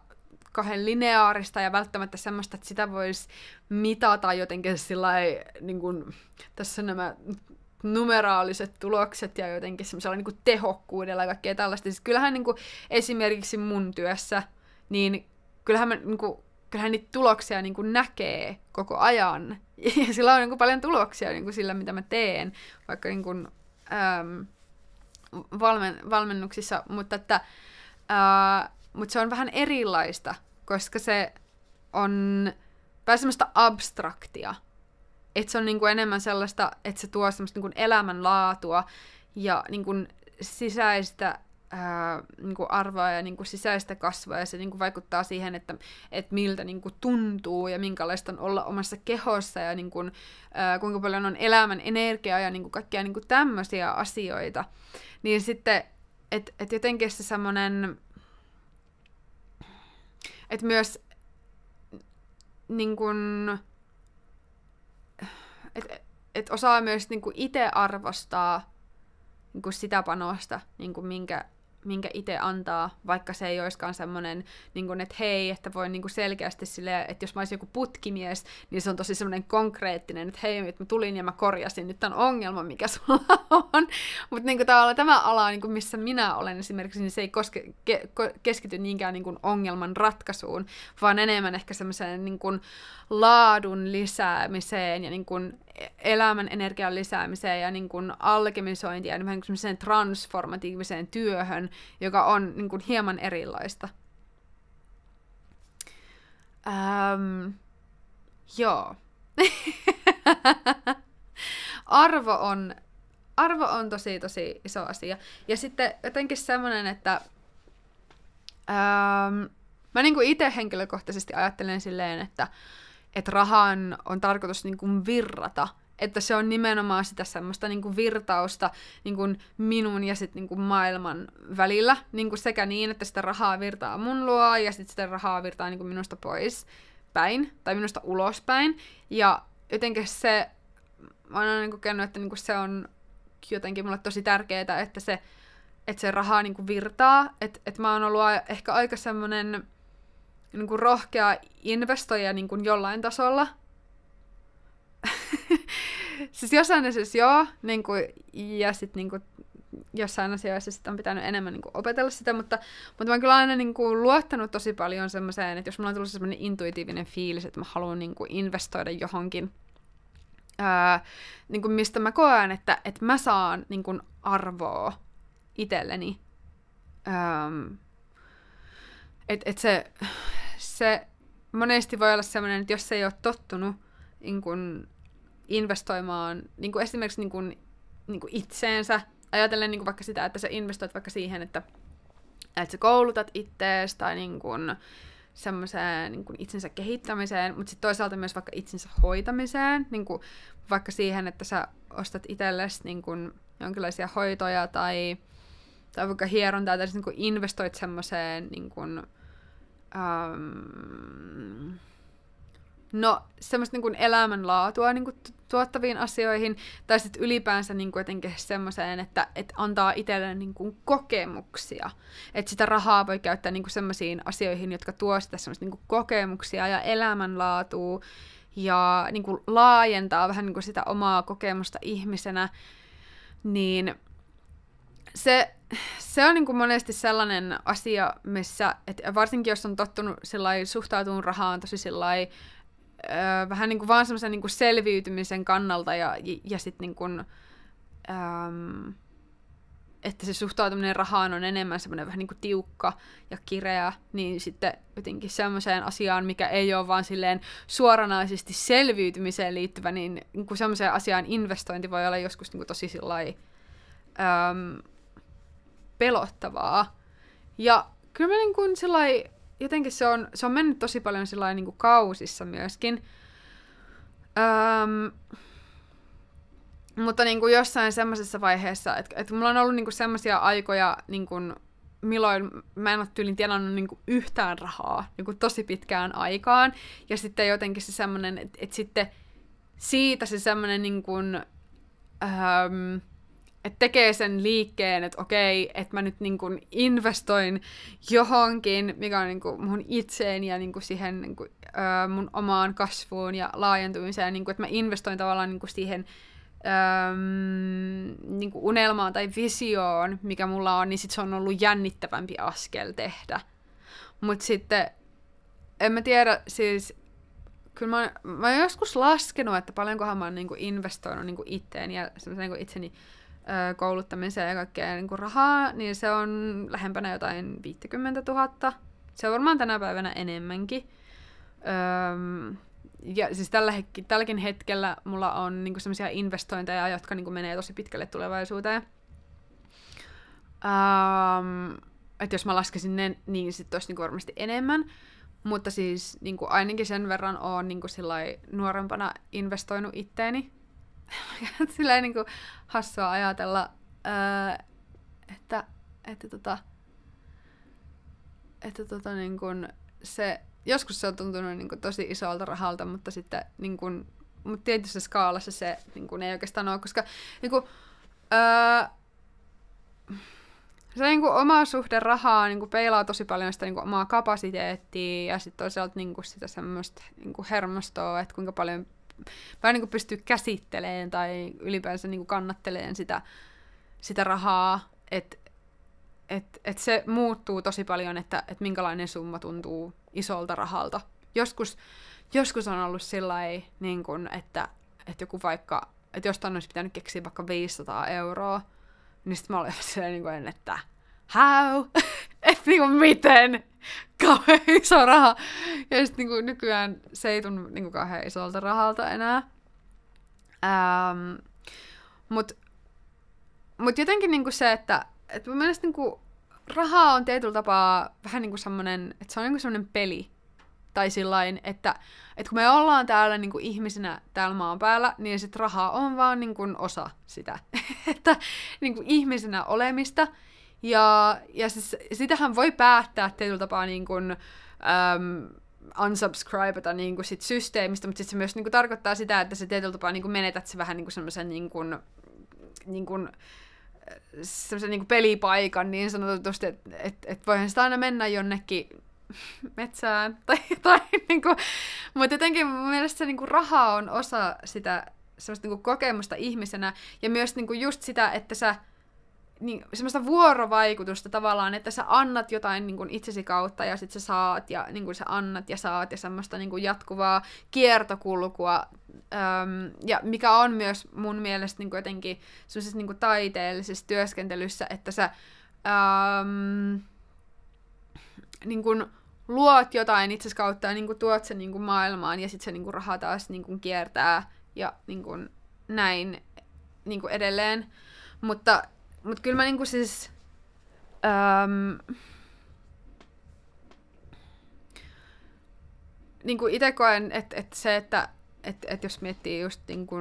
kauhean lineaarista ja välttämättä semmoista, että sitä voisi mitata jotenkin sillä niin kuin, tässä nämä numeraaliset tulokset ja jotenkin semmoisella niin kuin tehokkuudella ja kaikkea tällaista. Siis kyllähän niin kuin, esimerkiksi mun työssä, niin kyllähän, mä, niin kuin, kyllähän niitä tuloksia niin kuin näkee koko ajan. <laughs> Ja sillä on niin kuin, paljon tuloksia niin kuin sillä, mitä mä teen, vaikka niin kuin, äm, valmen, valmennuksissa, mutta että ää, mutta se on vähän erilaista koska se on vähän semmoista abstraktia. Että se on niinku enemmän sellaista, että se tuo semmoista niinku elämänlaatua ja niinku sisäistä ää, niinku arvoa ja niinku sisäistä kasvua ja se niinku vaikuttaa siihen, että et miltä niinku tuntuu ja minkälaista on olla omassa kehossa ja niinku, ää, kuinka paljon on elämän energiaa ja niinku kaikkia niinku tämmöisiä asioita. Niin sitten, että et jotenkin se semmoinen että myös niin kun, et, et osaa myös niin itse arvostaa niin sitä panosta, niin minkä minkä itse antaa, vaikka se ei olisikaan semmoinen, niin kuin, että hei, että voi niin kuin selkeästi sille, että jos mä olisin joku putkimies, niin se on tosi semmoinen konkreettinen, että hei, että mä tulin ja mä korjasin nyt tämän ongelman, mikä <laughs> sulla on. Mutta niin tämä ala, niin kuin missä minä olen esimerkiksi, niin se ei koske, ke, keskity niinkään niin kuin ongelman ratkaisuun, vaan enemmän ehkä semmoiseen niin kuin laadun lisäämiseen ja niin kuin elämän energian lisäämiseen ja niin kuin alkemisointiin ja vähän niin transformatiiviseen työhön, joka on niin kuin hieman erilaista. Ähm, joo. <laughs> arvo on arvo on tosi, tosi iso asia. Ja sitten jotenkin semmoinen, että ähm, mä niinku itse henkilökohtaisesti ajattelen silleen, että että rahan on tarkoitus niin kuin virrata, että se on nimenomaan sitä semmoista niin kuin virtausta niin kuin minun ja sit niin kuin maailman välillä. Niin kuin sekä niin, että sitä rahaa virtaa mun luo ja sitten sitä rahaa virtaa niin kuin minusta pois päin tai minusta ulospäin. Ja jotenkin se, mä oon aina niin kokenut, että niin kuin se on jotenkin mulle tosi tärkeää, että se, että se raha niin kuin virtaa. Että et mä oon ollut ehkä aika semmoinen niin kuin rohkea investoija niin kuin jollain tasolla. <laughs> siis jossain asioissa joo, niin kuin, ja sitten niin kuin, jossain asioissa sit on pitänyt enemmän niin kuin, opetella sitä, mutta, mutta mä oon kyllä aina niin kuin, luottanut tosi paljon semmoiseen, että jos mulla on tullut semmoinen intuitiivinen fiilis, että mä haluan niin kuin, investoida johonkin, ää, niin kuin, mistä mä koen, että, että mä saan niin kuin, arvoa itselleni. että et se, se monesti voi olla sellainen, että jos ei ole tottunut niin kun, investoimaan niin kun esimerkiksi niin kun, niin kun itseensä, ajatellen niin kun vaikka sitä, että sä investoit vaikka siihen, että, että sä koulutat ittees tai niin kun, semmoiseen niin itsensä kehittämiseen, mutta sitten toisaalta myös vaikka itsensä hoitamiseen, niin kun, vaikka siihen, että sä ostat itsellesi niin kun, jonkinlaisia hoitoja tai, tai vaikka hierontaa, tai siis niin investoit semmoiseen niin um, no, semmoista niin elämänlaatua niin kuin tuottaviin asioihin, tai sitten ylipäänsä niin kuin jotenkin semmoiseen, että, että antaa itselleen niin kuin kokemuksia. Että sitä rahaa voi käyttää niin semmoisiin asioihin, jotka tuo sitä semmoista niin kuin kokemuksia ja elämänlaatua, ja niin kuin laajentaa vähän niin kuin sitä omaa kokemusta ihmisenä, niin se, se on niin kuin monesti sellainen asia, missä, että varsinkin jos on tottunut suhtautumaan rahaan tosi sillai, vähän niin kuin vaan semmoisen niin selviytymisen kannalta ja, ja, ja sitten niin kuin, öö, että se suhtautuminen rahaan on enemmän semmoinen vähän niin kuin tiukka ja kireä, niin sitten jotenkin semmoiseen asiaan, mikä ei ole vaan silleen suoranaisesti selviytymiseen liittyvä, niin, niin kuin semmoiseen asiaan investointi voi olla joskus niin kuin tosi sillai, öö, pelottavaa. Ja kyllä mä niin kuin sillai, jotenkin se on, se on mennyt tosi paljon sillai niin kuin kausissa myöskin. Öm, mutta niin kuin jossain semmoisessa vaiheessa, että, että mulla on ollut niin semmoisia aikoja, niin kuin, milloin mä en ole tyylin tienannut niin kuin yhtään rahaa niin kuin tosi pitkään aikaan. Ja sitten jotenkin se semmoinen, että, että sitten siitä se semmoinen niin kuin, öm, että tekee sen liikkeen, että okei, että mä nyt niin kuin investoin johonkin, mikä on niin kuin mun itseen ja niin kuin siihen niin kuin, ö, mun omaan kasvuun ja laajentumiseen, niin kuin, että mä investoin tavallaan niin kuin siihen ö, niin kuin unelmaan tai visioon, mikä mulla on, niin sit se on ollut jännittävämpi askel tehdä. Mutta sitten, en mä tiedä, siis kyllä mä, mä oon joskus laskenut, että paljonkohan mä oon niin kuin investoinut niin kuin itteen ja niin kuin itseni kouluttamiseen ja kaikkea niin kuin rahaa, niin se on lähempänä jotain 50 000. Se on varmaan tänä päivänä enemmänkin. Öö, ja siis tällä hetki, tälläkin hetkellä mulla on niinku sellaisia investointeja, jotka niinku menee tosi pitkälle tulevaisuuteen. Um, että jos mä laskesin ne, niin sitten olisi niinku varmasti enemmän. Mutta siis niinku ainakin sen verran oon niinku nuorempana investoinut itteeni <laughs> silleen niin kuin hassua ajatella, öö, että, että, tota, että tota, niin kuin se, joskus se on tuntunut niin kuin tosi isolta rahalta, mutta sitten niin kuin, mutta tietyssä skaalassa se niin kuin, ei oikeastaan ole, koska niin kuin, öö, se niin kuin, oma suhde rahaa niin kuin, peilaa tosi paljon sitä niin kuin, omaa kapasiteettia ja sitten toisaalta niin kuin, sitä semmoista niin kuin, hermostoa, että kuinka paljon vähän niin kuin pystyy käsittelemään tai ylipäänsä niin kuin kannatteleen sitä, sitä rahaa, että et, et se muuttuu tosi paljon, että et minkälainen summa tuntuu isolta rahalta. Joskus, joskus on ollut sillä niin että, että joku vaikka, että jostain olisi pitänyt keksiä vaikka 500 euroa, niin sitten mä olin <laughs> silleen, niin kuin, että how? <laughs> että niinku miten? <laughs> Kauhean iso raha. Ja sitten niinku nykyään se ei tunnu niinku kauhean isolta rahalta enää. Ähm, mut, mut jotenkin niinku se, että et mun mielestä niinku raha on tietyllä tapaa vähän niinku semmonen, että se on niinku semmonen peli Tai sillain, että, että kun me ollaan täällä niin kuin ihmisinä täällä maan päällä, niin sit raha on vaan niin kuin osa sitä. <laughs> että niin kuin ihmisenä olemista. Ja, ja siis, sitähän voi päättää tietyllä tapaa niin kuin, äm, unsubscribeta niin kuin sit systeemistä, mutta sit se myös niin kuin, tarkoittaa sitä, että se tietyllä tapaa niin kuin menetät se vähän niin kuin semmoisen niin kuin, niin kuin, semmoisen niin pelipaikan niin sanotusti, että et, et voihan sitä aina mennä jonnekin metsään <laughs> tai jotain. Niin kuin, mutta jotenkin mun mielestä se niin kuin raha on osa sitä semmoista niin kuin kokemusta ihmisenä ja myös niin kuin just sitä, että sä niin, semmoista vuorovaikutusta tavallaan, että sä annat jotain niin kuin itsesi kautta ja sitten sä saat ja niin kuin sä annat ja saat ja semmoista niin kuin jatkuvaa kiertokulkua. Öm, ja mikä on myös mun mielestä niin kuin jotenkin semmoisessa niin kuin taiteellisessa työskentelyssä, että sä öm, niin kuin luot jotain itsesi kautta ja niin kuin tuot sen niin kuin maailmaan ja sitten se niin kuin raha taas niin kuin kiertää ja niin kuin näin niin kuin edelleen. Mutta mutta kyllä mä niinku siis... Öm, niinku itse koen, että et se, että et, et jos miettii just niinku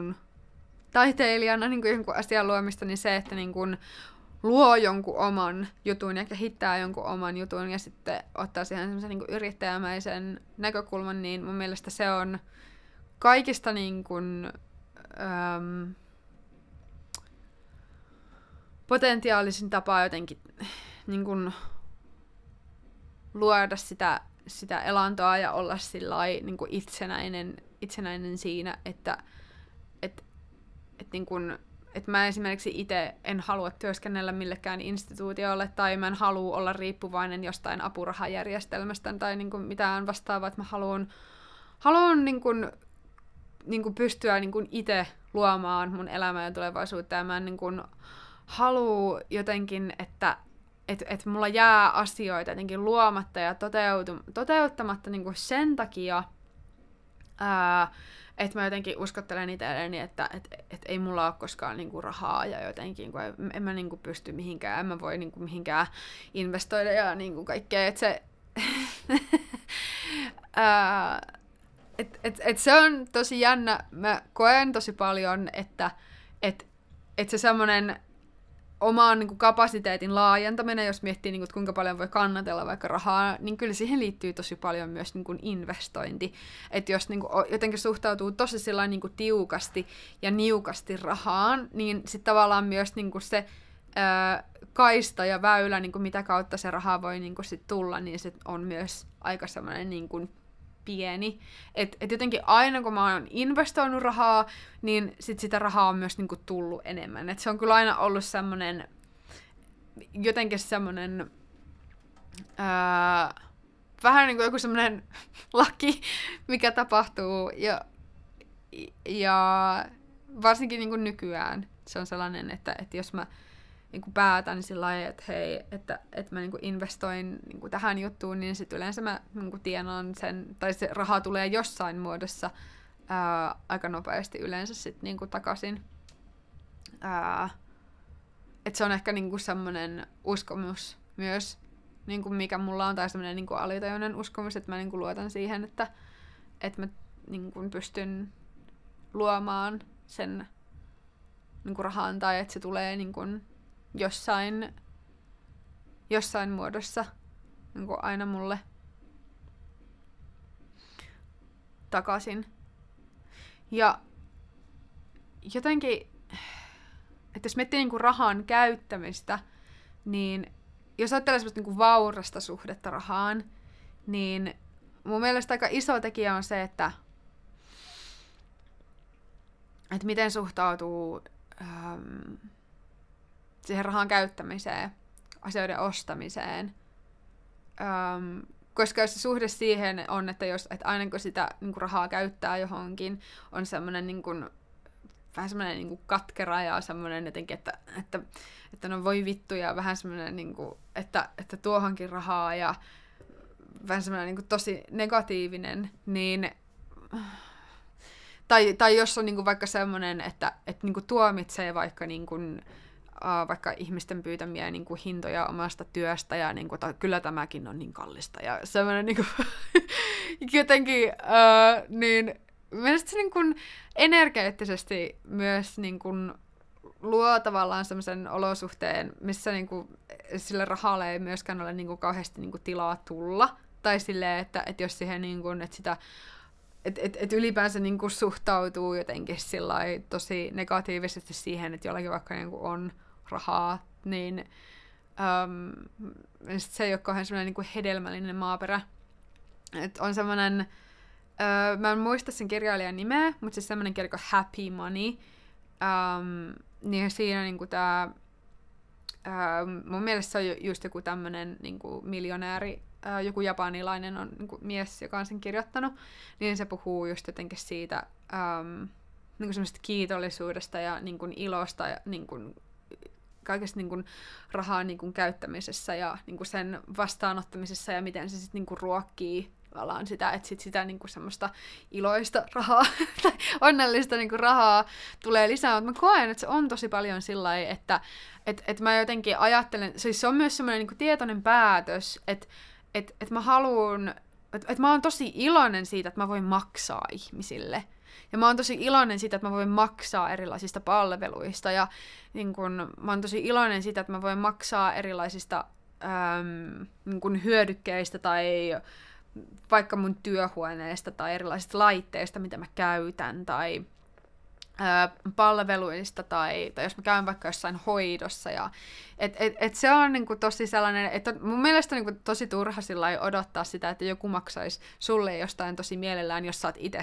taiteilijana niinku jonkun asian luomista, niin se, että niinku luo jonkun oman jutun ja kehittää jonkun oman jutun ja sitten ottaa siihen semmoisen niin yrittäjämäisen näkökulman, niin mun mielestä se on kaikista niin kuin, äm, potentiaalisin tapa jotenkin niin kuin, luoda sitä, sitä elantoa ja olla sillai, niin kuin itsenäinen, itsenäinen siinä, että et, et, niin kuin, et mä esimerkiksi itse en halua työskennellä millekään instituutiolle tai mä en halua olla riippuvainen jostain apurahajärjestelmästä tai niin kuin mitään vastaavaa, että mä haluan, haluan niin kuin, niin kuin pystyä niin itse luomaan mun elämää ja tulevaisuutta. Ja mä en niin kuin, haluu jotenkin, että et, et mulla jää asioita jotenkin luomatta ja toteutu, toteuttamatta niin kuin sen takia, että mä jotenkin uskottelen itselleni, että et, et ei mulla ole koskaan niin kuin rahaa ja jotenkin, kun en, en mä niin kuin pysty mihinkään, en mä voi niin kuin mihinkään investoida ja niin kuin kaikkea, että se... <laughs> ää, et, et, et se on tosi jännä. Mä koen tosi paljon, että et, et se semmoinen omaan niin kuin, kapasiteetin laajentaminen, jos miettii, niin kuin, kuinka paljon voi kannatella vaikka rahaa, niin kyllä siihen liittyy tosi paljon myös niin kuin, investointi. Että jos niin kuin, jotenkin suhtautuu tosi sillä niin kuin, tiukasti ja niukasti rahaan, niin sitten tavallaan myös niin kuin, se ää, kaista ja väylä, niin kuin, mitä kautta se raha voi niin kuin, sit tulla, niin se on myös aika semmoinen niin kuin, pieni. Että et jotenkin aina kun mä oon investoinut rahaa, niin sit sitä rahaa on myös niinku tullut enemmän. Et se on kyllä aina ollut semmonen, jotenkin semmonen, ää, vähän niin kuin joku semmonen <laughs> laki, mikä tapahtuu. Ja, ja varsinkin niin kuin nykyään se on sellainen, että, että jos mä niin kuin päätän sillä lailla, että hei, että, että mä niin kuin investoin niin kuin tähän juttuun, niin sitten yleensä mä niin kuin tienaan sen, tai se raha tulee jossain muodossa ää, aika nopeasti yleensä sitten niin kuin takaisin. Ää, että se on ehkä niin kuin semmoinen uskomus myös, niin kuin mikä mulla on, tai semmoinen niin kuin alitajuinen uskomus, että mä niin kuin luotan siihen, että, että mä niin kuin pystyn luomaan sen niin kuin rahan, tai että se tulee niin kuin jossain, jossain muodossa niin kuin aina mulle takaisin. Ja jotenkin, että jos miettii niin rahan käyttämistä, niin jos ajattelee semmoista niin vaurasta suhdetta rahaan, niin mun mielestä aika iso tekijä on se, että, että miten suhtautuu ähm, siihen rahan käyttämiseen, asioiden ostamiseen. Öm, koska jos se suhde siihen on, että jos että aina kun sitä niin kuin rahaa käyttää johonkin, on semmoinen niin kuin, vähän semmoinen niin kuin katkera ja semmoinen jotenkin, että, että, että no voi vittu ja vähän semmoinen, niin kuin, että, että tuohonkin rahaa ja vähän semmoinen niin kuin tosi negatiivinen, niin tai, tai jos on niin kuin vaikka semmoinen, että, että niin kuin tuomitsee vaikka niin kuin, uh, vaikka ihmisten pyytämiä niin kuin, hintoja omasta työstä ja niin kuin, kyllä tämäkin on niin kallista ja semmoinen niin kuin, jotenkin, öö, niin mielestäni se niin kuin energeettisesti myös niin kuin luo tavallaan semmoisen olosuhteen, missä niin kuin, sille rahalle ei myöskään ole niin kuin kauheasti niin kuin tilaa tulla. Tai silleen, että, että jos siihen niin kuin, että sitä että et, et ylipäänsä niin kuin suhtautuu jotenkin tosi negatiivisesti siihen, että jollakin vaikka niin kuin on rahaa, niin um, se ei ole kauhean semmoinen niin hedelmällinen maaperä. Et on semmoinen, uh, mä en muista sen kirjailijan nimeä, mutta siis semmoinen kirja Happy Money, um, niin siinä niin kuin tää, uh, mun mielestä se on just joku tämmöinen niin kuin miljonääri, uh, joku japanilainen on niin kuin mies, joka on sen kirjoittanut, niin se puhuu just jotenkin siitä um, niin kuin kiitollisuudesta ja niin kuin ilosta ja niin kuin kaikessa niin kuin, rahaa niin kuin, käyttämisessä ja niin kuin sen vastaanottamisessa ja miten se sitten niin ruokkii tavallaan sitä, että sit sitä niin kuin semmoista iloista rahaa <laughs> tai onnellista niin kuin rahaa tulee lisää, mutta mä koen, että se on tosi paljon sillä että et, et mä jotenkin ajattelen, siis se on myös semmoinen niin kuin tietoinen päätös, että et, et mä haluan, että et mä oon tosi iloinen siitä, että mä voin maksaa ihmisille – ja mä oon tosi iloinen siitä, että mä voin maksaa erilaisista palveluista. Ja niin kun, mä oon tosi iloinen siitä, että mä voin maksaa erilaisista äm, niin kun hyödykkeistä tai vaikka mun työhuoneesta tai erilaisista laitteista, mitä mä käytän tai palveluista tai, tai jos mä käyn vaikka jossain hoidossa. Ja, et, et, et se on niinku tosi sellainen, että mun mielestä on niinku tosi turha odottaa sitä, että joku maksaisi sulle jostain tosi mielellään, jos sä oot itse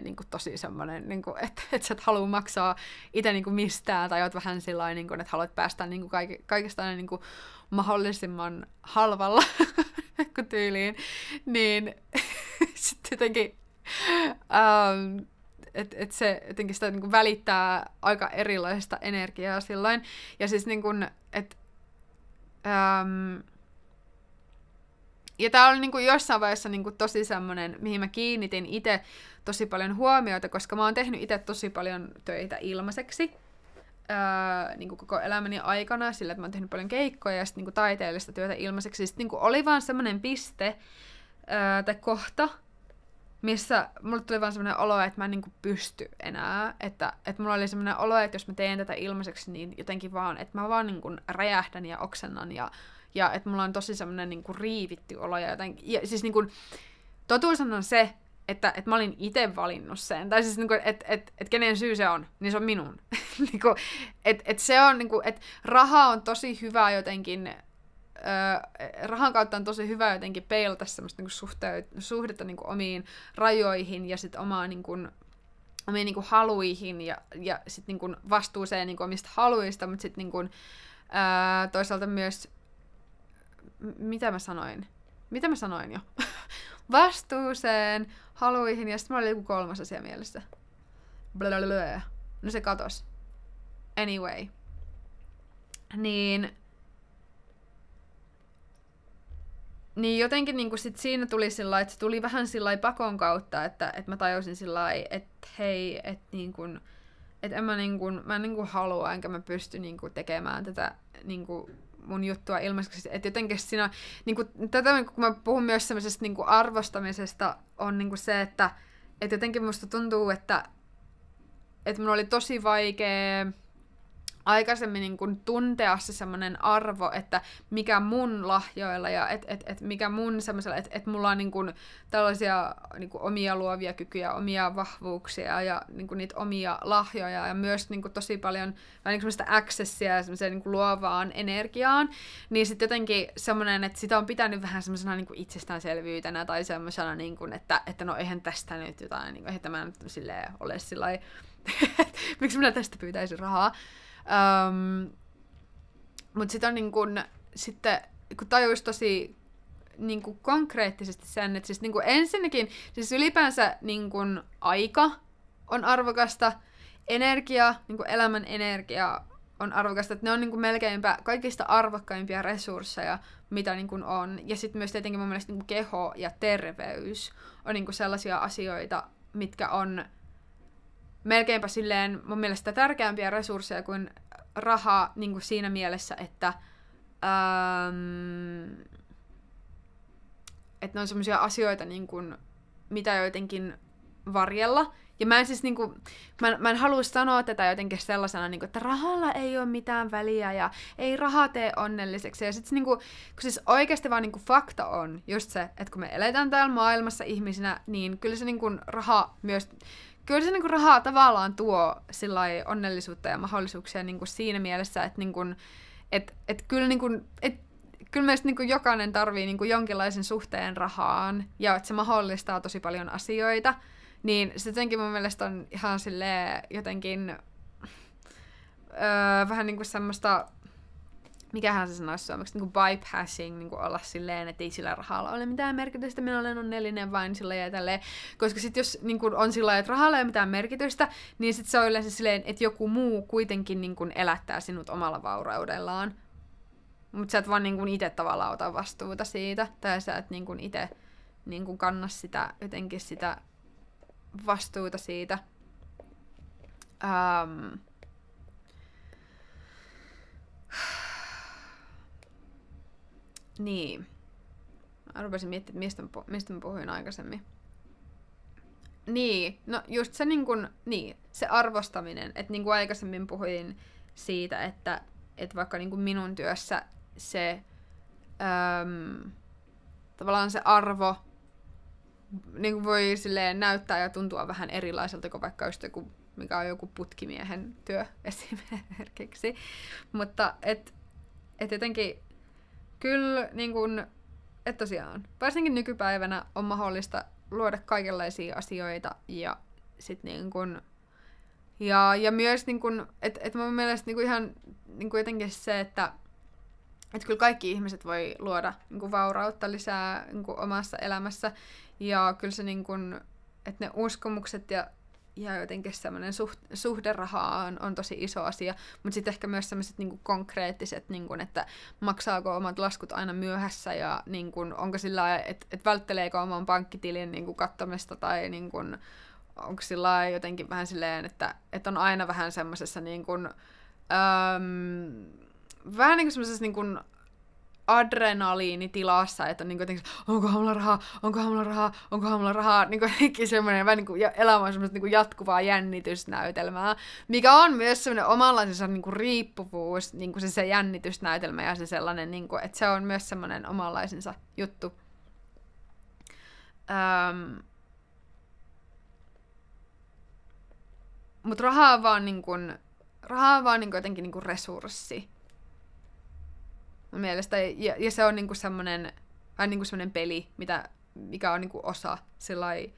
niinku tosi semmoinen, niinku, että et sä et halua maksaa itse niinku mistään tai oot vähän sillä niinku, että haluat päästä niinku kaike, kaikesta niinku mahdollisimman halvalla <laughs> tyyliin, niin <laughs> sitten jotenkin um, että et se jotenkin sitä niin kuin välittää aika erilaista energiaa silloin. Ja siis niin kuin, että äm, ja tämä oli niin kuin jossain vaiheessa niin kuin tosi semmoinen, mihin mä kiinnitin itse tosi paljon huomiota, koska mä oon tehnyt itse tosi paljon töitä ilmaiseksi öö, niin kuin koko elämäni aikana, sillä että mä oon tehnyt paljon keikkoja ja sit, niin kuin taiteellista työtä ilmaiseksi. Sitten niin kuin oli vaan semmoinen piste öö, tai kohta, missä mulle tuli vaan semmoinen olo, että mä en niinku pysty enää. Että, että mulla oli semmoinen olo, että jos mä teen tätä ilmaiseksi, niin jotenkin vaan, että mä vaan niinku räjähdän ja oksennan ja, ja että mulla on tosi semmoinen niinku riivitty olo ja jotenkin, ja siis niinku, totuus on se, että, että mä olin itse valinnut sen. Tai siis, niinku, että et, et kenen syy se on, niin se on minun. <laughs> niinku, että et se on, niinku, että raha on tosi hyvä jotenkin rahan kautta on tosi hyvä jotenkin peilata semmoista niinku suhte- suhdetta niinku omiin rajoihin ja sitten omaan niinku, omiin niinku haluihin ja, ja sitten niinku vastuuseen niinku omista haluista, mutta sitten öö, toisaalta myös, mitä mä sanoin? Mitä mä sanoin jo? <laughs> vastuuseen, haluihin ja sitten mulla oli joku kolmas asia mielessä. Blablabla. No se katos. Anyway. Niin Niin jotenkin niin kuin sit siinä tuli sillä että se tuli vähän sillä pakon kautta, että, että mä tajusin sillä että hei, että niin kuin, että en mä, niin kuin, mä en niin kuin halua, enkä mä pysty niin kuin tekemään tätä niin kuin mun juttua ilmaiseksi. Että jotenkin siinä, niin kuin, tätä kun mä puhun myös semmoisesta niin kuin arvostamisesta, on niin kuin se, että, että jotenkin musta tuntuu, että, että mun oli tosi vaikea aikaisemmin niin kuin tuntea se semmoinen arvo, että mikä mun lahjoilla ja et, et, et mikä mun semmoisella, että et mulla on niin kuin tällaisia niin kuin omia luovia kykyjä, omia vahvuuksia ja niin kuin niitä omia lahjoja ja myös niin kuin tosi paljon vähän niin semmoista accessia ja semmoiseen niin kuin luovaan energiaan, niin sitten jotenkin semmoinen, että sitä on pitänyt vähän semmoisena niin kuin itsestäänselvyytenä tai semmoisena, niin kuin, että, että no eihän tästä nyt jotain, niin kuin, eihän tämä nyt silleen ole sillä <laughs> miksi minä tästä pyytäisin rahaa. Um, Mutta sitten on niin kun, sitten, kun tajuisi tosi niin kuin konkreettisesti sen, että siis niin ensinnäkin, siis ylipäänsä niin kuin aika on arvokasta, energia, niin kuin elämän energia on arvokasta, että ne on niin kuin melkeinpä kaikista arvokkaimpia resursseja, mitä niin kuin on. Ja sitten myös tietenkin mun mielestä niin keho ja terveys on niin sellaisia asioita, mitkä on melkeinpä silleen mun mielestä tärkeämpiä resursseja kuin raha niin kuin siinä mielessä, että ähm, että ne on semmoisia asioita, niin kuin, mitä jotenkin varjella. Ja mä en siis niinku, mä, mä en halua sanoa tätä jotenkin sellaisena, niinku, että rahalla ei ole mitään väliä ja ei raha tee onnelliseksi. Ja sit niinku, kun siis oikeasti vaan niinku fakta on just se, että kun me eletään täällä maailmassa ihmisinä, niin kyllä se niinku raha myös, kyllä se niinku raha tavallaan tuo onnellisuutta ja mahdollisuuksia niinku siinä mielessä, että niinku, et, et kyllä niinku, et, kyllä meistä niin jokainen tarvii niin jonkinlaisen suhteen rahaan, ja että se mahdollistaa tosi paljon asioita, niin se jotenkin mun mielestä on ihan silleen jotenkin öö, vähän niin kuin semmoista, mikähän se sanoisi suomeksi, niin kuin bypassing, niin kuin olla silleen, että ei sillä rahalla ole mitään merkitystä, minä olen onnellinen vain sillä ja tälleen. Koska sitten jos niin kuin on sillä että rahalla ei ole mitään merkitystä, niin sitten se on yleensä silleen, että joku muu kuitenkin niin kuin elättää sinut omalla vauraudellaan. Mutta sä et vaan niin itse tavallaan ota vastuuta siitä, tai sä et niin itse niin kanna sitä, jotenkin sitä vastuuta siitä. Um, niin. Mä rupesin miettimään, mistä, mistä mä puhuin aikaisemmin. Niin, no just se niin kun, niin, se arvostaminen, että niin kuin aikaisemmin puhuin siitä, että, että vaikka niin kuin minun työssä se äm, tavallaan se arvo niin kuin voi silleen näyttää ja tuntua vähän erilaiselta kuin vaikka just joku, mikä on joku putkimiehen työ <laughs> esimerkiksi. Mutta et, et jotenkin kyllä niin kuin, että tosiaan, varsinkin nykypäivänä on mahdollista luoda kaikenlaisia asioita ja sit niin kuin, ja, ja myös niin kuin, että et mun mielestä niin kuin ihan niin kuin jotenkin se, että että kyllä kaikki ihmiset voi luoda niin kuin vaurautta lisää niin kuin omassa elämässä. Ja kyllä se, niin kuin, että ne uskomukset ja, ja jotenkin semmoinen suht, suhde rahaan on tosi iso asia. Mutta sitten ehkä myös sellaiset niin konkreettiset, niin kuin, että maksaako omat laskut aina myöhässä ja niin kuin, onko sillä että, että vältteleekö oman pankkitilin niin kuin kattomista tai niin kuin, onko sillä jotenkin vähän silleen, että, että on aina vähän semmoisessa niin kuin, öm, vähän niin kuin semmoisessa niin kuin adrenaliinitilassa, että on niin kuin, onkohan mulla rahaa, onkohan mulla rahaa, onkohan mulla rahaa, niin kuin semmoinen vähän niin kuin elämä on semmoista niin kuin jatkuvaa jännitysnäytelmää, mikä on myös semmoinen omanlaisensa niin kuin riippuvuus, niin kuin se, se jännitysnäytelmä ja se sellainen, niin kuin, että se on myös semmoinen omanlaisensa juttu. Öm, mutta raha on vaan niin kuin, raha on vaan niin kuin jotenkin niin kuin resurssi mun mielestä. Ja, ja se on niinku semmoinen, niinku semmoinen peli, mitä, mikä on niinku osa sellai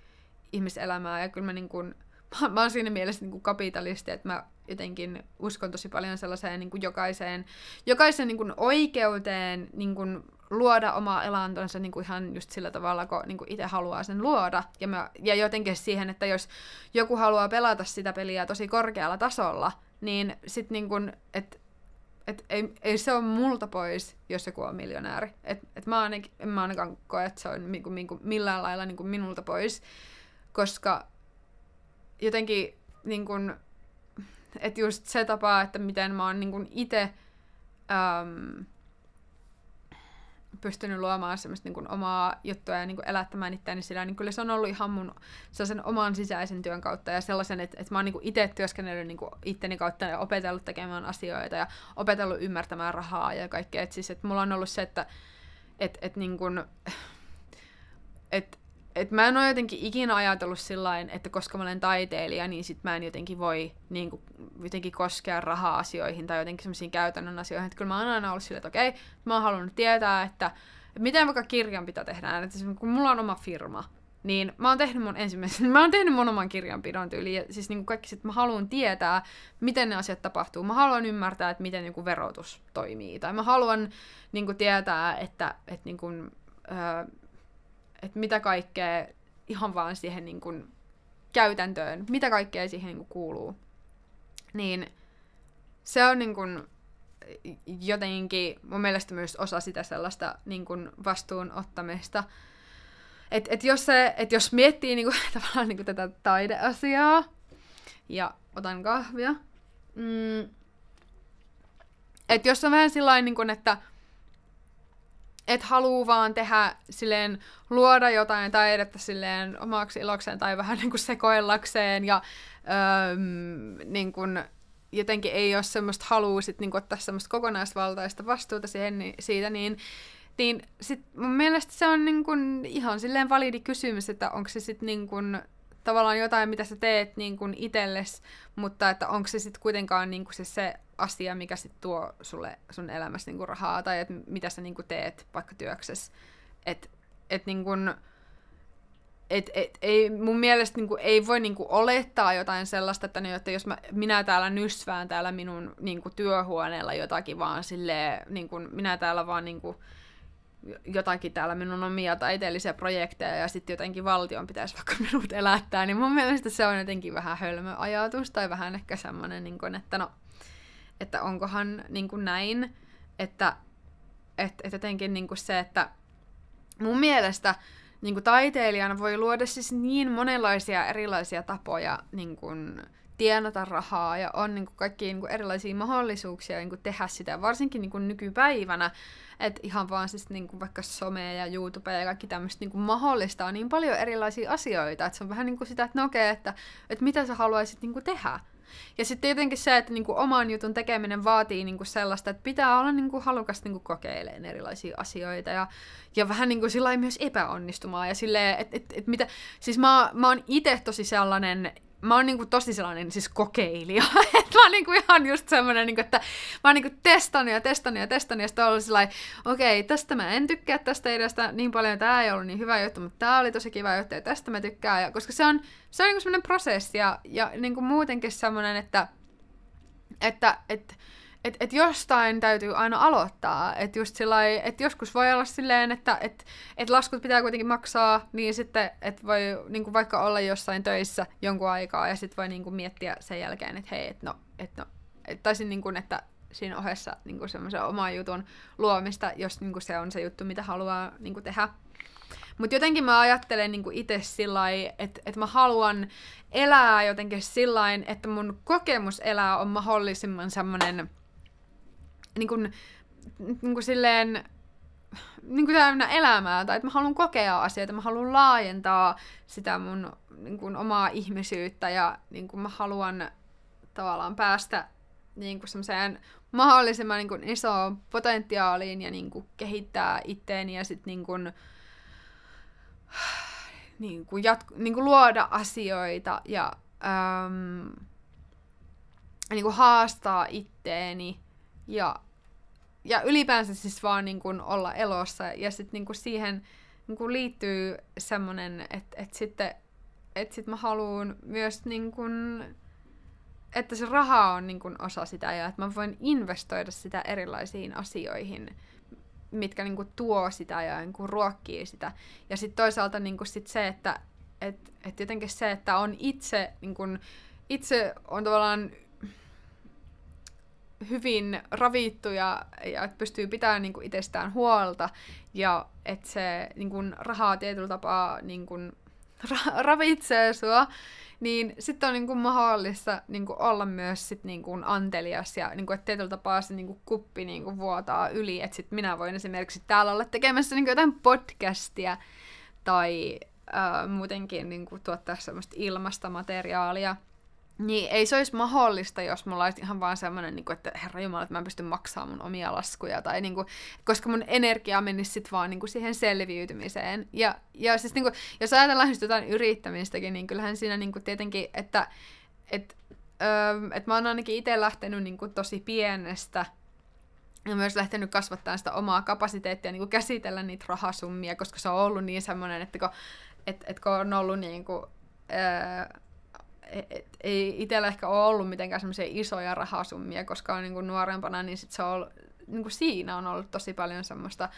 ihmiselämää. Ja kyllä mä, niinku, <laughs> mä, mä oon siinä mielessä niinku kapitalisti, että mä jotenkin uskon tosi paljon sellaiseen niinku jokaiseen, jokaisen niinku oikeuteen niinku luoda omaa elantonsa niinku ihan just sillä tavalla, kun niinku itse haluaa sen luoda. Ja, mä, ja jotenkin siihen, että jos joku haluaa pelata sitä peliä tosi korkealla tasolla, niin sit niinku, että et ei, ei se ole multa pois, jos joku on miljonääri. Et, et mä ainakin, en mä ainakaan koe, että se on niinku, niinku, millään lailla niinku minulta pois, koska jotenkin niinku, että just se tapa, että miten mä oon niinku itse pystynyt luomaan semmoista niin kuin, omaa juttua ja niin kuin, elättämään itseäni sillä, niin kyllä se on ollut ihan mun sen oman sisäisen työn kautta ja sellaisen, että, että mä oon niin itse työskennellyt niin kuin, itteni kautta ja opetellut tekemään asioita ja opetellut ymmärtämään rahaa ja kaikkea. Että siis, että mulla on ollut se, että et, et, niin kuin, et, et mä en ole jotenkin ikinä ajatellut sillä että koska mä olen taiteilija, niin sit mä en jotenkin voi niin kuin, jotenkin koskea raha-asioihin tai jotenkin semmoisiin käytännön asioihin. Että kyllä mä oon aina ollut sillä, että okei, mä oon halunnut tietää, että, että miten vaikka kirjanpito tehdään. Että kun mulla on oma firma, niin mä oon tehnyt mun ensimmäisen, <laughs> mä oon tehnyt mun oman kirjanpidon tyyliin, ja siis niin kuin kaikki sit mä haluan tietää, miten ne asiat tapahtuu. Mä haluan ymmärtää, että miten niin kuin verotus toimii, tai mä haluan niin kuin tietää, että, että niin kuin, öö, että mitä kaikkea ihan vaan siihen niin kuin käytäntöön, mitä kaikkea siihen niin kuin kuuluu. Niin se on niin kuin jotenkin mun mielestä myös osa sitä sellaista niin kuin vastuun ottamista. Et, et jos, se, et jos miettii niin kuin, <laughs> tavallaan niin kuin tätä taideasiaa, ja otan kahvia, mm, että jos on vähän sillain, niin kuin, että et haluu vaan tehdä silleen, luoda jotain taidetta silleen omaksi ilokseen tai vähän niin kuin sekoillakseen ja öö, niin kuin, jotenkin ei ole semmoista halua sit, kuin, ottaa semmoista kokonaisvaltaista vastuuta siihen, niin, siitä, niin niin sit mun mielestä se on niin kun ihan silleen validi kysymys, että onko se sitten kun tavallaan jotain, mitä sä teet niin kun itelles, mutta että onko se sitten kuitenkaan niin se, se asia, mikä sit tuo sulle sun elämässä niin rahaa, tai että mitä sä niin teet vaikka työksessä. Että et niin kun, et, et, ei, mun mielestä niin kuin, ei voi niin kuin, olettaa jotain sellaista, että, niin, että jos mä, minä täällä nysvään täällä minun niin kuin, työhuoneella jotakin vaan silleen, niin kuin, minä täällä vaan niin kuin, jotakin täällä minun omia taiteellisia projekteja ja sitten jotenkin valtion pitäisi vaikka minut elättää, niin mun mielestä se on jotenkin vähän hölmö ajatus tai vähän ehkä semmoinen, niin kuin, että no, että onkohan niin kuin näin, että et, et jotenkin niin kuin se, että mun mielestä niin kuin taiteilijana voi luoda siis niin monenlaisia erilaisia tapoja niin kuin, tienata rahaa ja on niin kuin, kaikki niin kuin, erilaisia mahdollisuuksia niin kuin, tehdä sitä, varsinkin niin kuin, nykypäivänä. Että ihan vaan siis niin kuin, vaikka some ja YouTube ja kaikki tämmöistä niin kuin, mahdollistaa niin paljon erilaisia asioita, että se on vähän niin kuin sitä, että no okei, okay, että, että mitä sä haluaisit niin kuin, tehdä. Ja sitten tietenkin se, että niinku oman jutun tekeminen vaatii niinku sellaista, että pitää olla niinku halukas niinku kokeilemaan erilaisia asioita ja, ja vähän niinku sillä myös epäonnistumaan. Ja silleen, että et, et mitä, siis mä, mä oon itse tosi sellainen mä oon niinku tosi sellainen siis kokeilija. <laughs> että mä oon niinku ihan just semmoinen, niinku, että mä oon niinku testannut ja testannut ja testannut ja sitten ollut sellainen, okei, okay, tästä mä en tykkää tästä ideasta niin paljon, tää ei ollut niin hyvä juttu, mutta tää oli tosi kiva juttu ja tästä mä tykkään. Ja, koska se on, se on niinku semmoinen prosessi ja, ja niinku muutenkin semmoinen, että, että, että että et jostain täytyy aina aloittaa. Että just sillai, et joskus voi olla silleen, että et, et laskut pitää kuitenkin maksaa, niin sitten et voi niinku vaikka olla jossain töissä jonkun aikaa ja sitten voi niinku miettiä sen jälkeen, että hei, että no, et no et taisin niinku, että siinä ohessa niinku semmoisen oman jutun luomista, jos niinku se on se juttu, mitä haluaa niinku tehdä. Mutta jotenkin mä ajattelen niinku itse sillä että et mä haluan elää jotenkin sillä että mun kokemus elää on mahdollisimman semmoinen niin kuin, niin kuin silleen, niin kuin täynnä elämää, tai että mä haluan kokea asioita, mä haluan laajentaa sitä mun niin kuin, omaa ihmisyyttä, ja niin kuin mä haluan tavallaan päästä niin kuin semmoiseen mahdollisimman niin kuin, isoon potentiaaliin ja niin kuin, kehittää itteeni ja sitten niin kuin, niin kuin, jatku, niin kuin luoda asioita ja äm, niin kuin haastaa itteeni ja, ja ylipäänsä siis vaan niin kuin olla elossa. Ja sitten niin kuin siihen niin kuin liittyy semmoinen, että, että sitten että sit mä haluan myös niin kuin, että se raha on niin kuin osa sitä ja että mä voin investoida sitä erilaisiin asioihin, mitkä niin kuin tuo sitä ja niin kuin ruokkii sitä. Ja sitten toisaalta niin kuin sit se, että et, et jotenkin se, että on itse, niin kuin, itse on tavallaan hyvin ravittu ja, ja että pystyy pitämään niin kuin itsestään huolta ja että se niin kuin, rahaa tietyllä tapaa niin kuin, ra- ravitsee sua, niin sitten on niin kuin, mahdollista niin kuin, olla myös sit, niin kuin, antelias ja niin kuin, että tietyllä tapaa se niin kuin, kuppi niin kuin, vuotaa yli, että sitten minä voin esimerkiksi täällä olla tekemässä niin kuin, jotain podcastia tai ää, muutenkin niin kuin, tuottaa semmoista ilmasta materiaalia, niin ei se olisi mahdollista, jos mulla olisi ihan vaan semmoinen, niin kuin, että herra Jumala, että mä en pysty maksamaan mun omia laskuja, tai niin kuin, koska mun energia menisi sitten vaan niin kuin, siihen selviytymiseen. Ja, ja siis niin kuin, jos ajatellaan just jotain yrittämistäkin, niin kyllähän siinä niin kuin, tietenkin, että et, öö, et mä oon ainakin itse lähtenyt niin kuin, tosi pienestä, ja myös lähtenyt kasvattaa sitä omaa kapasiteettia niin kuin käsitellä niitä rahasummia, koska se on ollut niin semmoinen, että kun, et, et kun on ollut niin kuin, öö, ei itsellä ehkä ole ollut mitenkään semmoisia isoja rahasummia, koska on niin kuin nuorempana, niin sit se on ollut, niin kuin siinä on ollut tosi paljon semmoista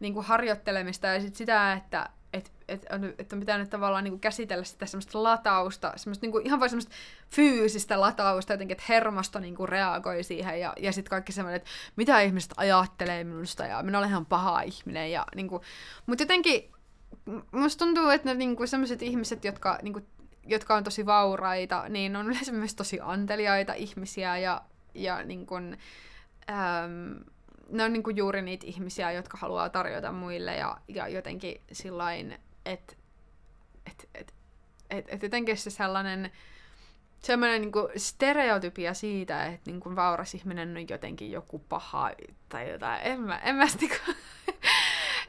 niin kuin harjoittelemista. Ja sit sitä, että et, et, on, et on pitänyt tavallaan niin kuin käsitellä sitä semmoista latausta, semmoista niin kuin, ihan vain semmoista fyysistä latausta jotenkin, että hermosto niin kuin reagoi siihen. Ja, ja sitten kaikki semmoinen, että mitä ihmiset ajattelee minusta ja minä olen ihan paha ihminen ja niin kuin, mutta jotenkin musta tuntuu, että ne niin kuin sellaiset ihmiset, jotka niin kuin, jotka on tosi vauraita, niin on yleensä myös tosi anteliaita ihmisiä ja, ja niin kun, äm, ne on niinku juuri niitä ihmisiä, jotka haluaa tarjota muille ja, ja jotenkin sillain, että et, et, et, et jotenkin se sellainen semmoinen niinku stereotypia siitä, että niinku vauras ihminen on jotenkin joku paha tai jotain. En mä, en mä sit niinku, <laughs>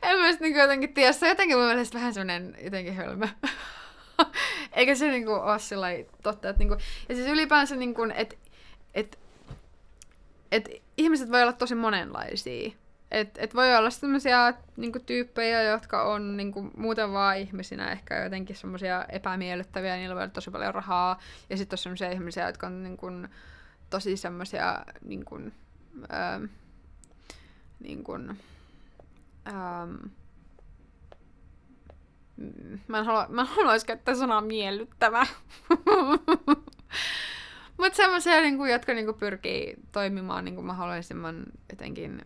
en mä sit niinku jotenkin tiedä. Se on jotenkin mun mielestä vähän semmoinen jotenkin hölmö. <laughs> <laughs> Eikä se niinku ole sillä totta. Että niinku, ja siis ylipäänsä, niinku, että et, et ihmiset voi olla tosi monenlaisia. Et, et voi olla sellaisia niinku, tyyppejä, jotka on niinku, muuten vaan ihmisinä ehkä jotenkin semmoisia epämiellyttäviä, niillä voi olla tosi paljon rahaa. Ja sitten on sellaisia ihmisiä, jotka on niinku, tosi semmoisia niinku, ähm, niinku, ähm, mä en, halua, mä en haluaisi käyttää sanaa miellyttävä. <laughs> Mutta semmoisia, niinku, jotka niinku, pyrkii toimimaan niinku, mahdollisimman jotenkin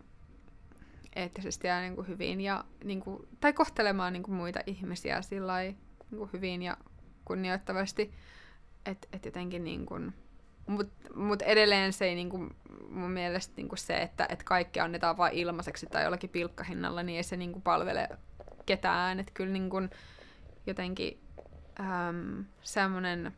eettisesti ja niin kuin hyvin ja niin kuin, tai kohtelemaan niin kuin muita ihmisiä sillä niin kuin hyvin ja kunnioittavasti. Että et jotenkin niin kuin, mut, edelleen se ei niin kuin, mun mielestä niin kuin se, että et kaikki annetaan vain ilmaiseksi tai jollakin pilkkahinnalla, niin ei se niin kuin palvele ketään. Että kyllä niin kuin, jotenkin äm, semmoinen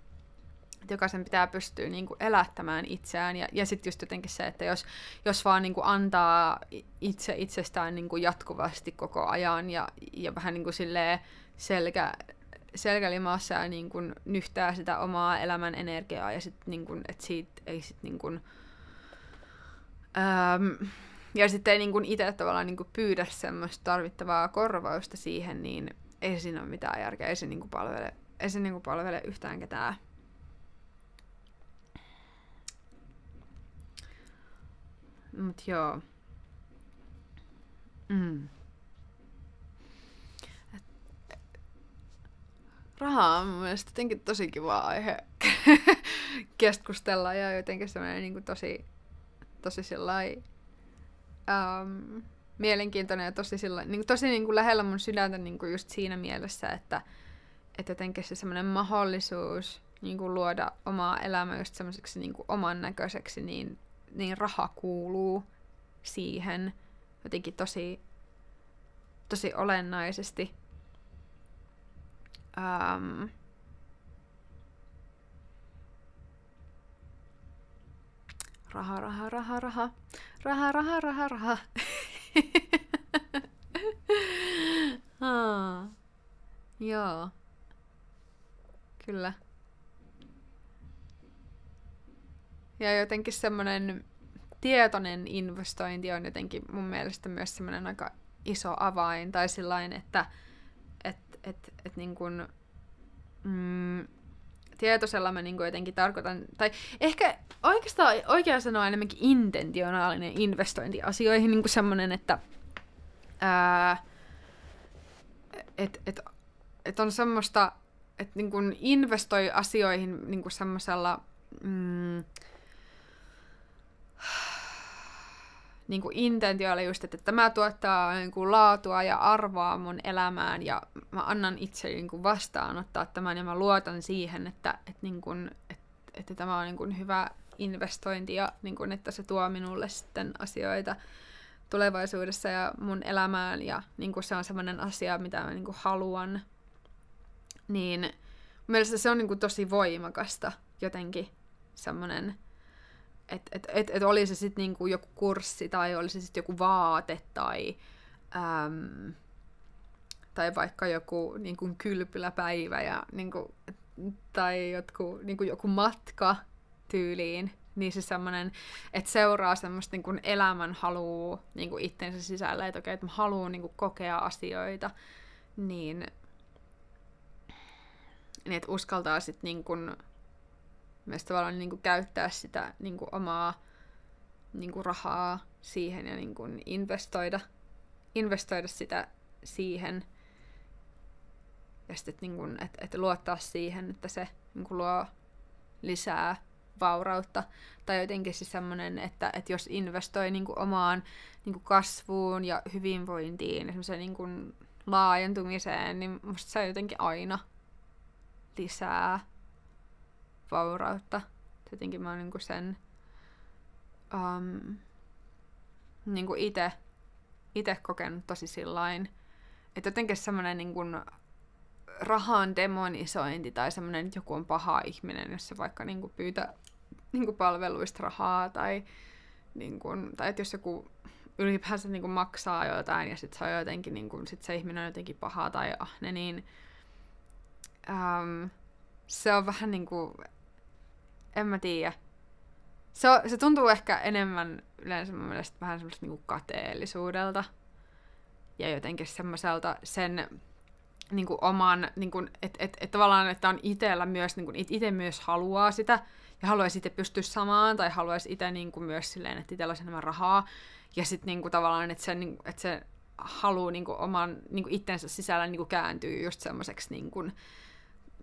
että jokaisen pitää pystyä niin kuin elättämään itseään. Ja, ja sitten just jotenkin se, että jos, jos vaan niin kuin antaa itse itsestään niin kuin jatkuvasti koko ajan ja, ja vähän niin kuin selkä, selkälimassa ja niin kuin nyhtää sitä omaa elämän energiaa ja sitten niin kuin, että siitä ei sitten niin kuin, äm, ja sitten ei niin kuin itse tavallaan niin kuin pyydä semmoista tarvittavaa korvausta siihen, niin ei siinä ole mitään järkeä, ei se niin kuin palvele, ei se niin kuin palvele yhtään ketään. Mut joo. Mm. Raha on mun mielestä jotenkin tosi kiva aihe <laughs> keskustella ja jotenkin semmoinen niin tosi, tosi sellainen um, mielenkiintoinen ja tosi, sellainen, niin tosi niin kuin lähellä mun sydäntä niin kuin just siinä mielessä, että, että jotenkin se semmoinen mahdollisuus niin kuin luoda omaa elämää just semmoiseksi niin kuin oman näköiseksi, niin niin raha kuuluu siihen jotenkin tosi, tosi olennaisesti. Um, raha, raha, raha, raha, raha, raha, raha, raha. <laughs> ah. Joo. Kyllä. Ja jotenkin semmoinen tietoinen investointi on jotenkin mun mielestä myös semmoinen aika iso avain. Tai sillain, että et, et, et niin kun, mm, tietoisella mä niin jotenkin tarkoitan, tai ehkä oikeastaan oikea sanoa enemmänkin intentionaalinen investointi asioihin, niin semmoinen, että ää, et, et, et on semmoista, että niin investoi asioihin niin semmoisella mm, niin kuin intentioilla just, että tämä tuottaa niin kuin laatua ja arvoa mun elämään ja mä annan itse niin kuin vastaanottaa tämän ja mä luotan siihen, että, että, niin kuin, että, että tämä on niin kuin hyvä investointi ja niin kuin, että se tuo minulle sitten asioita tulevaisuudessa ja mun elämään ja niin kuin se on sellainen asia, mitä mä niin kuin haluan, niin mielestäni se on niin kuin tosi voimakasta jotenkin semmoinen että et, et, et oli se sitten niinku joku kurssi tai oli se sitten joku vaate tai, äm, tai vaikka joku niinku kylpyläpäivä ja, niinku, tai jotku, niinku joku matka tyyliin, niin se semmoinen, että seuraa semmoista niinku elämän haluu niinku itsensä sisällä, että okei, että mä haluan niinku kokea asioita, niin, niin että uskaltaa sitten niinku myös tavallaan niin kuin käyttää sitä niin kuin omaa niin kuin rahaa siihen ja niin kuin investoida, investoida sitä siihen. Ja sitten, niin kuin, että, että luottaa siihen, että se niin kuin luo lisää vaurautta. Tai jotenkin siis semmoinen, että, että jos investoi niin kuin omaan niin kuin kasvuun ja hyvinvointiin ja niin kuin laajentumiseen, niin musta se jotenkin aina lisää vaurautta. Jotenkin mä oon niinku sen... Um, niin kuin ite, ite kokenut tosi sillain, että jotenkin semmoinen niin kuin rahan demonisointi tai semmoinen, että joku on paha ihminen, jos se vaikka niin kuin pyytää niin kuin palveluista rahaa tai, niin kuin, tai että jos joku ylipäänsä niin kuin maksaa jotain ja sitten se on niin kuin, sit se ihminen on jotenkin paha tai ahne, niin äm, se on vähän niin kuin, en mä tiedä. Se, on, se tuntuu ehkä enemmän yleensä mun mielestä vähän semmoista niin kateellisuudelta ja jotenkin semmoiselta sen niin kuin oman, niin kuin, että et, et tavallaan, että on itsellä myös, niin kuin, itse myös haluaa sitä, ja haluaisi itse pystyä samaan, tai haluaisi itse niin kuin, myös silleen, että itsellä olisi enemmän rahaa, ja sitten niin tavallaan, että se, niin, että se haluaa niin kuin, oman niin kuin itsensä sisällä niin kuin, kääntyy just semmoiseksi niin kuin,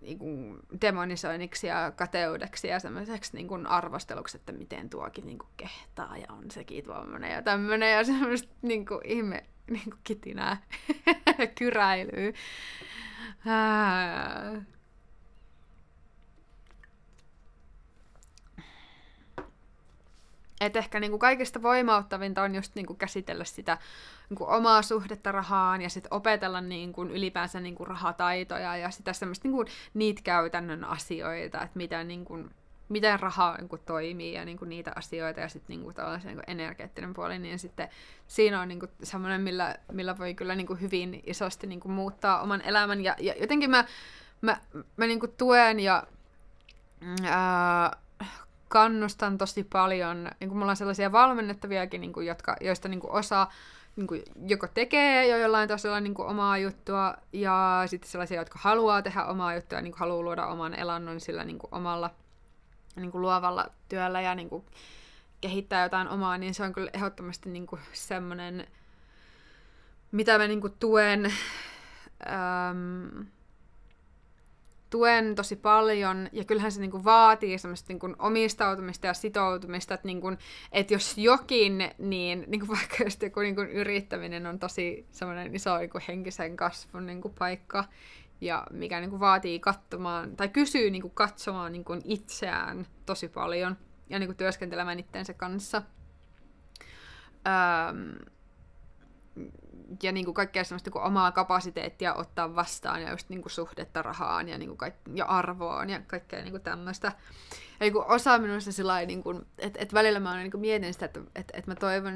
niin kuin, demonisoinniksi ja kateudeksi ja semmoiseksi niin kuin, arvosteluksi, että miten tuokin niin kuin, kehtaa ja on sekin tuommoinen ja tämmöinen ja semmoista niin kuin, ihme niin kuin, kitinää <laughs> kyräilyä. Et ehkä niinku kaikista voimauttavinta on just niinku käsitellä sitä niinku omaa suhdetta rahaan ja sitten opetella niinku ylipäänsä niinku rahataitoja ja sitä semmoista niinku niitä käytännön asioita, että mitä niinku, miten raha niinku toimii ja niinku niitä asioita ja sitten niinku tällaisen niinku energeettinen puoli, niin sitten siinä on niinku semmoinen, millä, millä voi kyllä niinku hyvin isosti niinku muuttaa oman elämän. Ja, ja jotenkin mä, mä, mä niinku tuen ja ää, kannustan tosi paljon, niin kuin mulla on sellaisia valmennettaviakin, niin kuin, jotka, joista niin kuin osa niin kuin, joko tekee jo jollain tasolla niin kuin, omaa juttua, ja sitten sellaisia, jotka haluaa tehdä omaa juttua, ja niin kuin, haluaa luoda oman elannon sillä niin kuin, omalla niin kuin, luovalla työllä ja niin kuin, kehittää jotain omaa, niin se on kyllä ehdottomasti niin kuin, semmoinen, mitä mä niin kuin, tuen. Tuen tosi paljon, ja kyllähän se niinku vaatii semmoista niinku omistautumista ja sitoutumista, että, niinku, että jos jokin, niin niinku <laughs> vaikka jos joku niinku yrittäminen on tosi semmoinen iso niinku henkisen kasvun niinku paikka, ja mikä niinku vaatii katsomaan, tai kysyy niinku katsomaan niinku itseään tosi paljon, ja niinku työskentelemään itteensä kanssa. Öm, ja niin kuin kaikkea semmoista niin kuin omaa kapasiteettia ottaa vastaan ja just niin kuin suhdetta rahaan ja, niin kuin kaik- ja arvoon ja kaikkea niin kuin tämmöistä. Ja niin kuin osa minusta sillä niin kuin, että, että välillä mä niin kuin mietin sitä, että, että, että mä toivon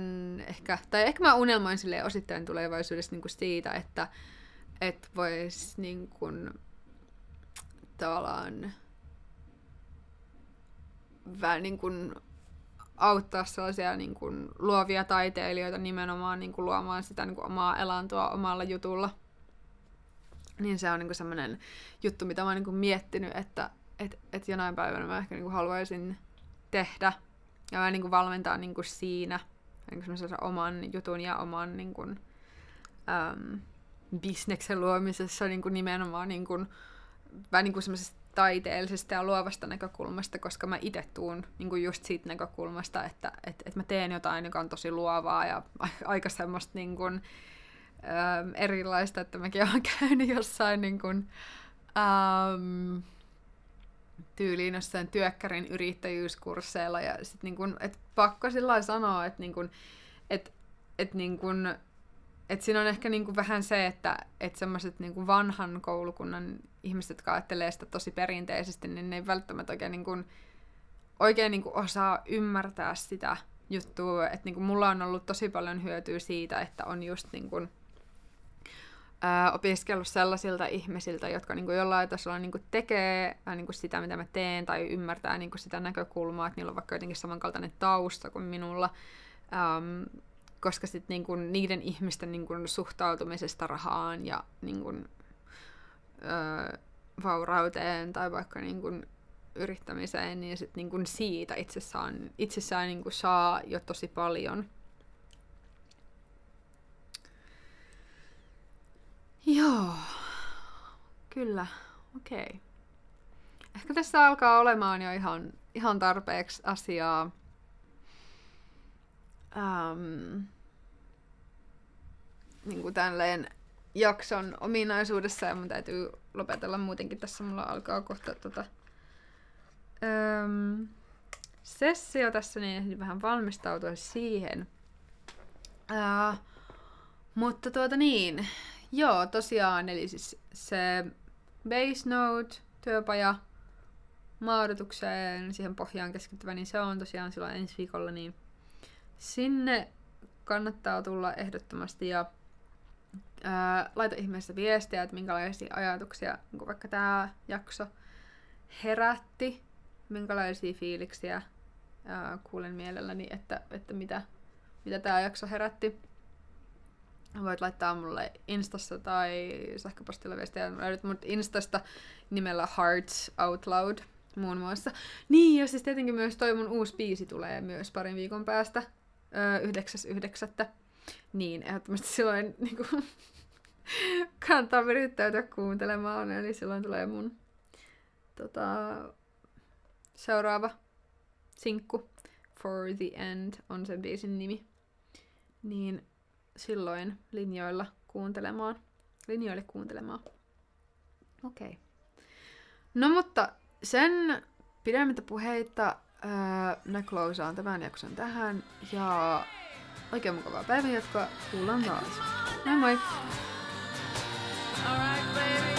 ehkä, tai ehkä mä unelmoin sille osittain tulevaisuudessa niin kuin siitä, että, että vois niin kuin, tavallaan vähän niin kuin auttaa sellaisia niin kuin, luovia taiteilijoita nimenomaan niin kuin, luomaan sitä niin kuin, omaa elantoa omalla jutulla. Niin se on niin semmoinen juttu, mitä mä oon niin miettinyt, että et, et jonain päivänä mä ehkä niin kuin, haluaisin tehdä. Ja mä niin kuin, valmentaa niin kuin, siinä niin kuin, oman jutun ja oman niin kuin, äm, bisneksen luomisessa niin kuin, nimenomaan niin kuin, vähän niin kuin taiteellisesta ja luovasta näkökulmasta, koska mä itse tuun niin kuin just siitä näkökulmasta, että et, et mä teen jotain, joka on tosi luovaa ja <laughs> aika semmoista niin kuin, ähm, erilaista, että mäkin olen <laughs> käynyt jossain niin kuin, ähm, tyyliin jossain työkkärin yrittäjyyskursseilla ja sit niin kuin, et pakko sillä sanoa, että niin kuin, et, et niin kuin, et siinä on ehkä niinku vähän se, että et semmoiset niinku vanhan koulukunnan ihmiset, jotka ajattelee sitä tosi perinteisesti, niin ne ei välttämättä oikein, niinku, oikein niinku osaa ymmärtää sitä juttua. Että niinku mulla on ollut tosi paljon hyötyä siitä, että on just niinku, ää, opiskellut sellaisilta ihmisiltä, jotka niinku jollain tasolla niinku tekee ää, niinku sitä, mitä mä teen, tai ymmärtää niinku sitä näkökulmaa, että niillä on vaikka jotenkin samankaltainen tausta kuin minulla. Ähm, koska sit niinku niiden ihmisten niinku suhtautumisesta rahaan ja niinku, öö, vaurauteen tai vaikka niinku yrittämiseen, niin sit niinku siitä itsessään, itsessään niinku saa jo tosi paljon. Joo, kyllä, okei. Okay. Ehkä tässä alkaa olemaan jo ihan, ihan tarpeeksi asiaa. Um, niin kuin tälleen jakson ominaisuudessa ja mun täytyy lopetella muutenkin tässä. Mulla alkaa kohta tota, öm, sessio tässä, niin ehdin vähän valmistautua siihen. Uh, mutta tuota niin, joo, tosiaan, eli siis se Base Note, työpaja, maadotukseen, siihen pohjaan keskittyvä, niin se on tosiaan silloin ensi viikolla, niin sinne kannattaa tulla ehdottomasti ja ää, laita ihmeessä viestiä, että minkälaisia ajatuksia niin vaikka tämä jakso herätti, minkälaisia fiiliksiä ää, kuulen mielelläni, että, että mitä, mitä tämä jakso herätti. Voit laittaa mulle Instassa tai sähköpostilla viestiä. Löydät mut Instasta nimellä Hearts Out Loud muun muassa. Niin, ja siis tietenkin myös toi mun uusi biisi tulee myös parin viikon päästä, öö, 9.9. Niin, ehdottomasti silloin <laughs> niin kuin, kannattaa virittäytyä kuuntelemaan, eli silloin tulee mun tota, seuraava sinkku, For the End on sen biisin nimi. Niin silloin linjoilla kuuntelemaan. Linjoille kuuntelemaan. Okei. Okay. No mutta sen pidemmittä puheita mä closeaan tämän jakson tähän ja Oikein mukavaa päivänjatkoa. Kuullaan taas. Moi moi! All right, baby.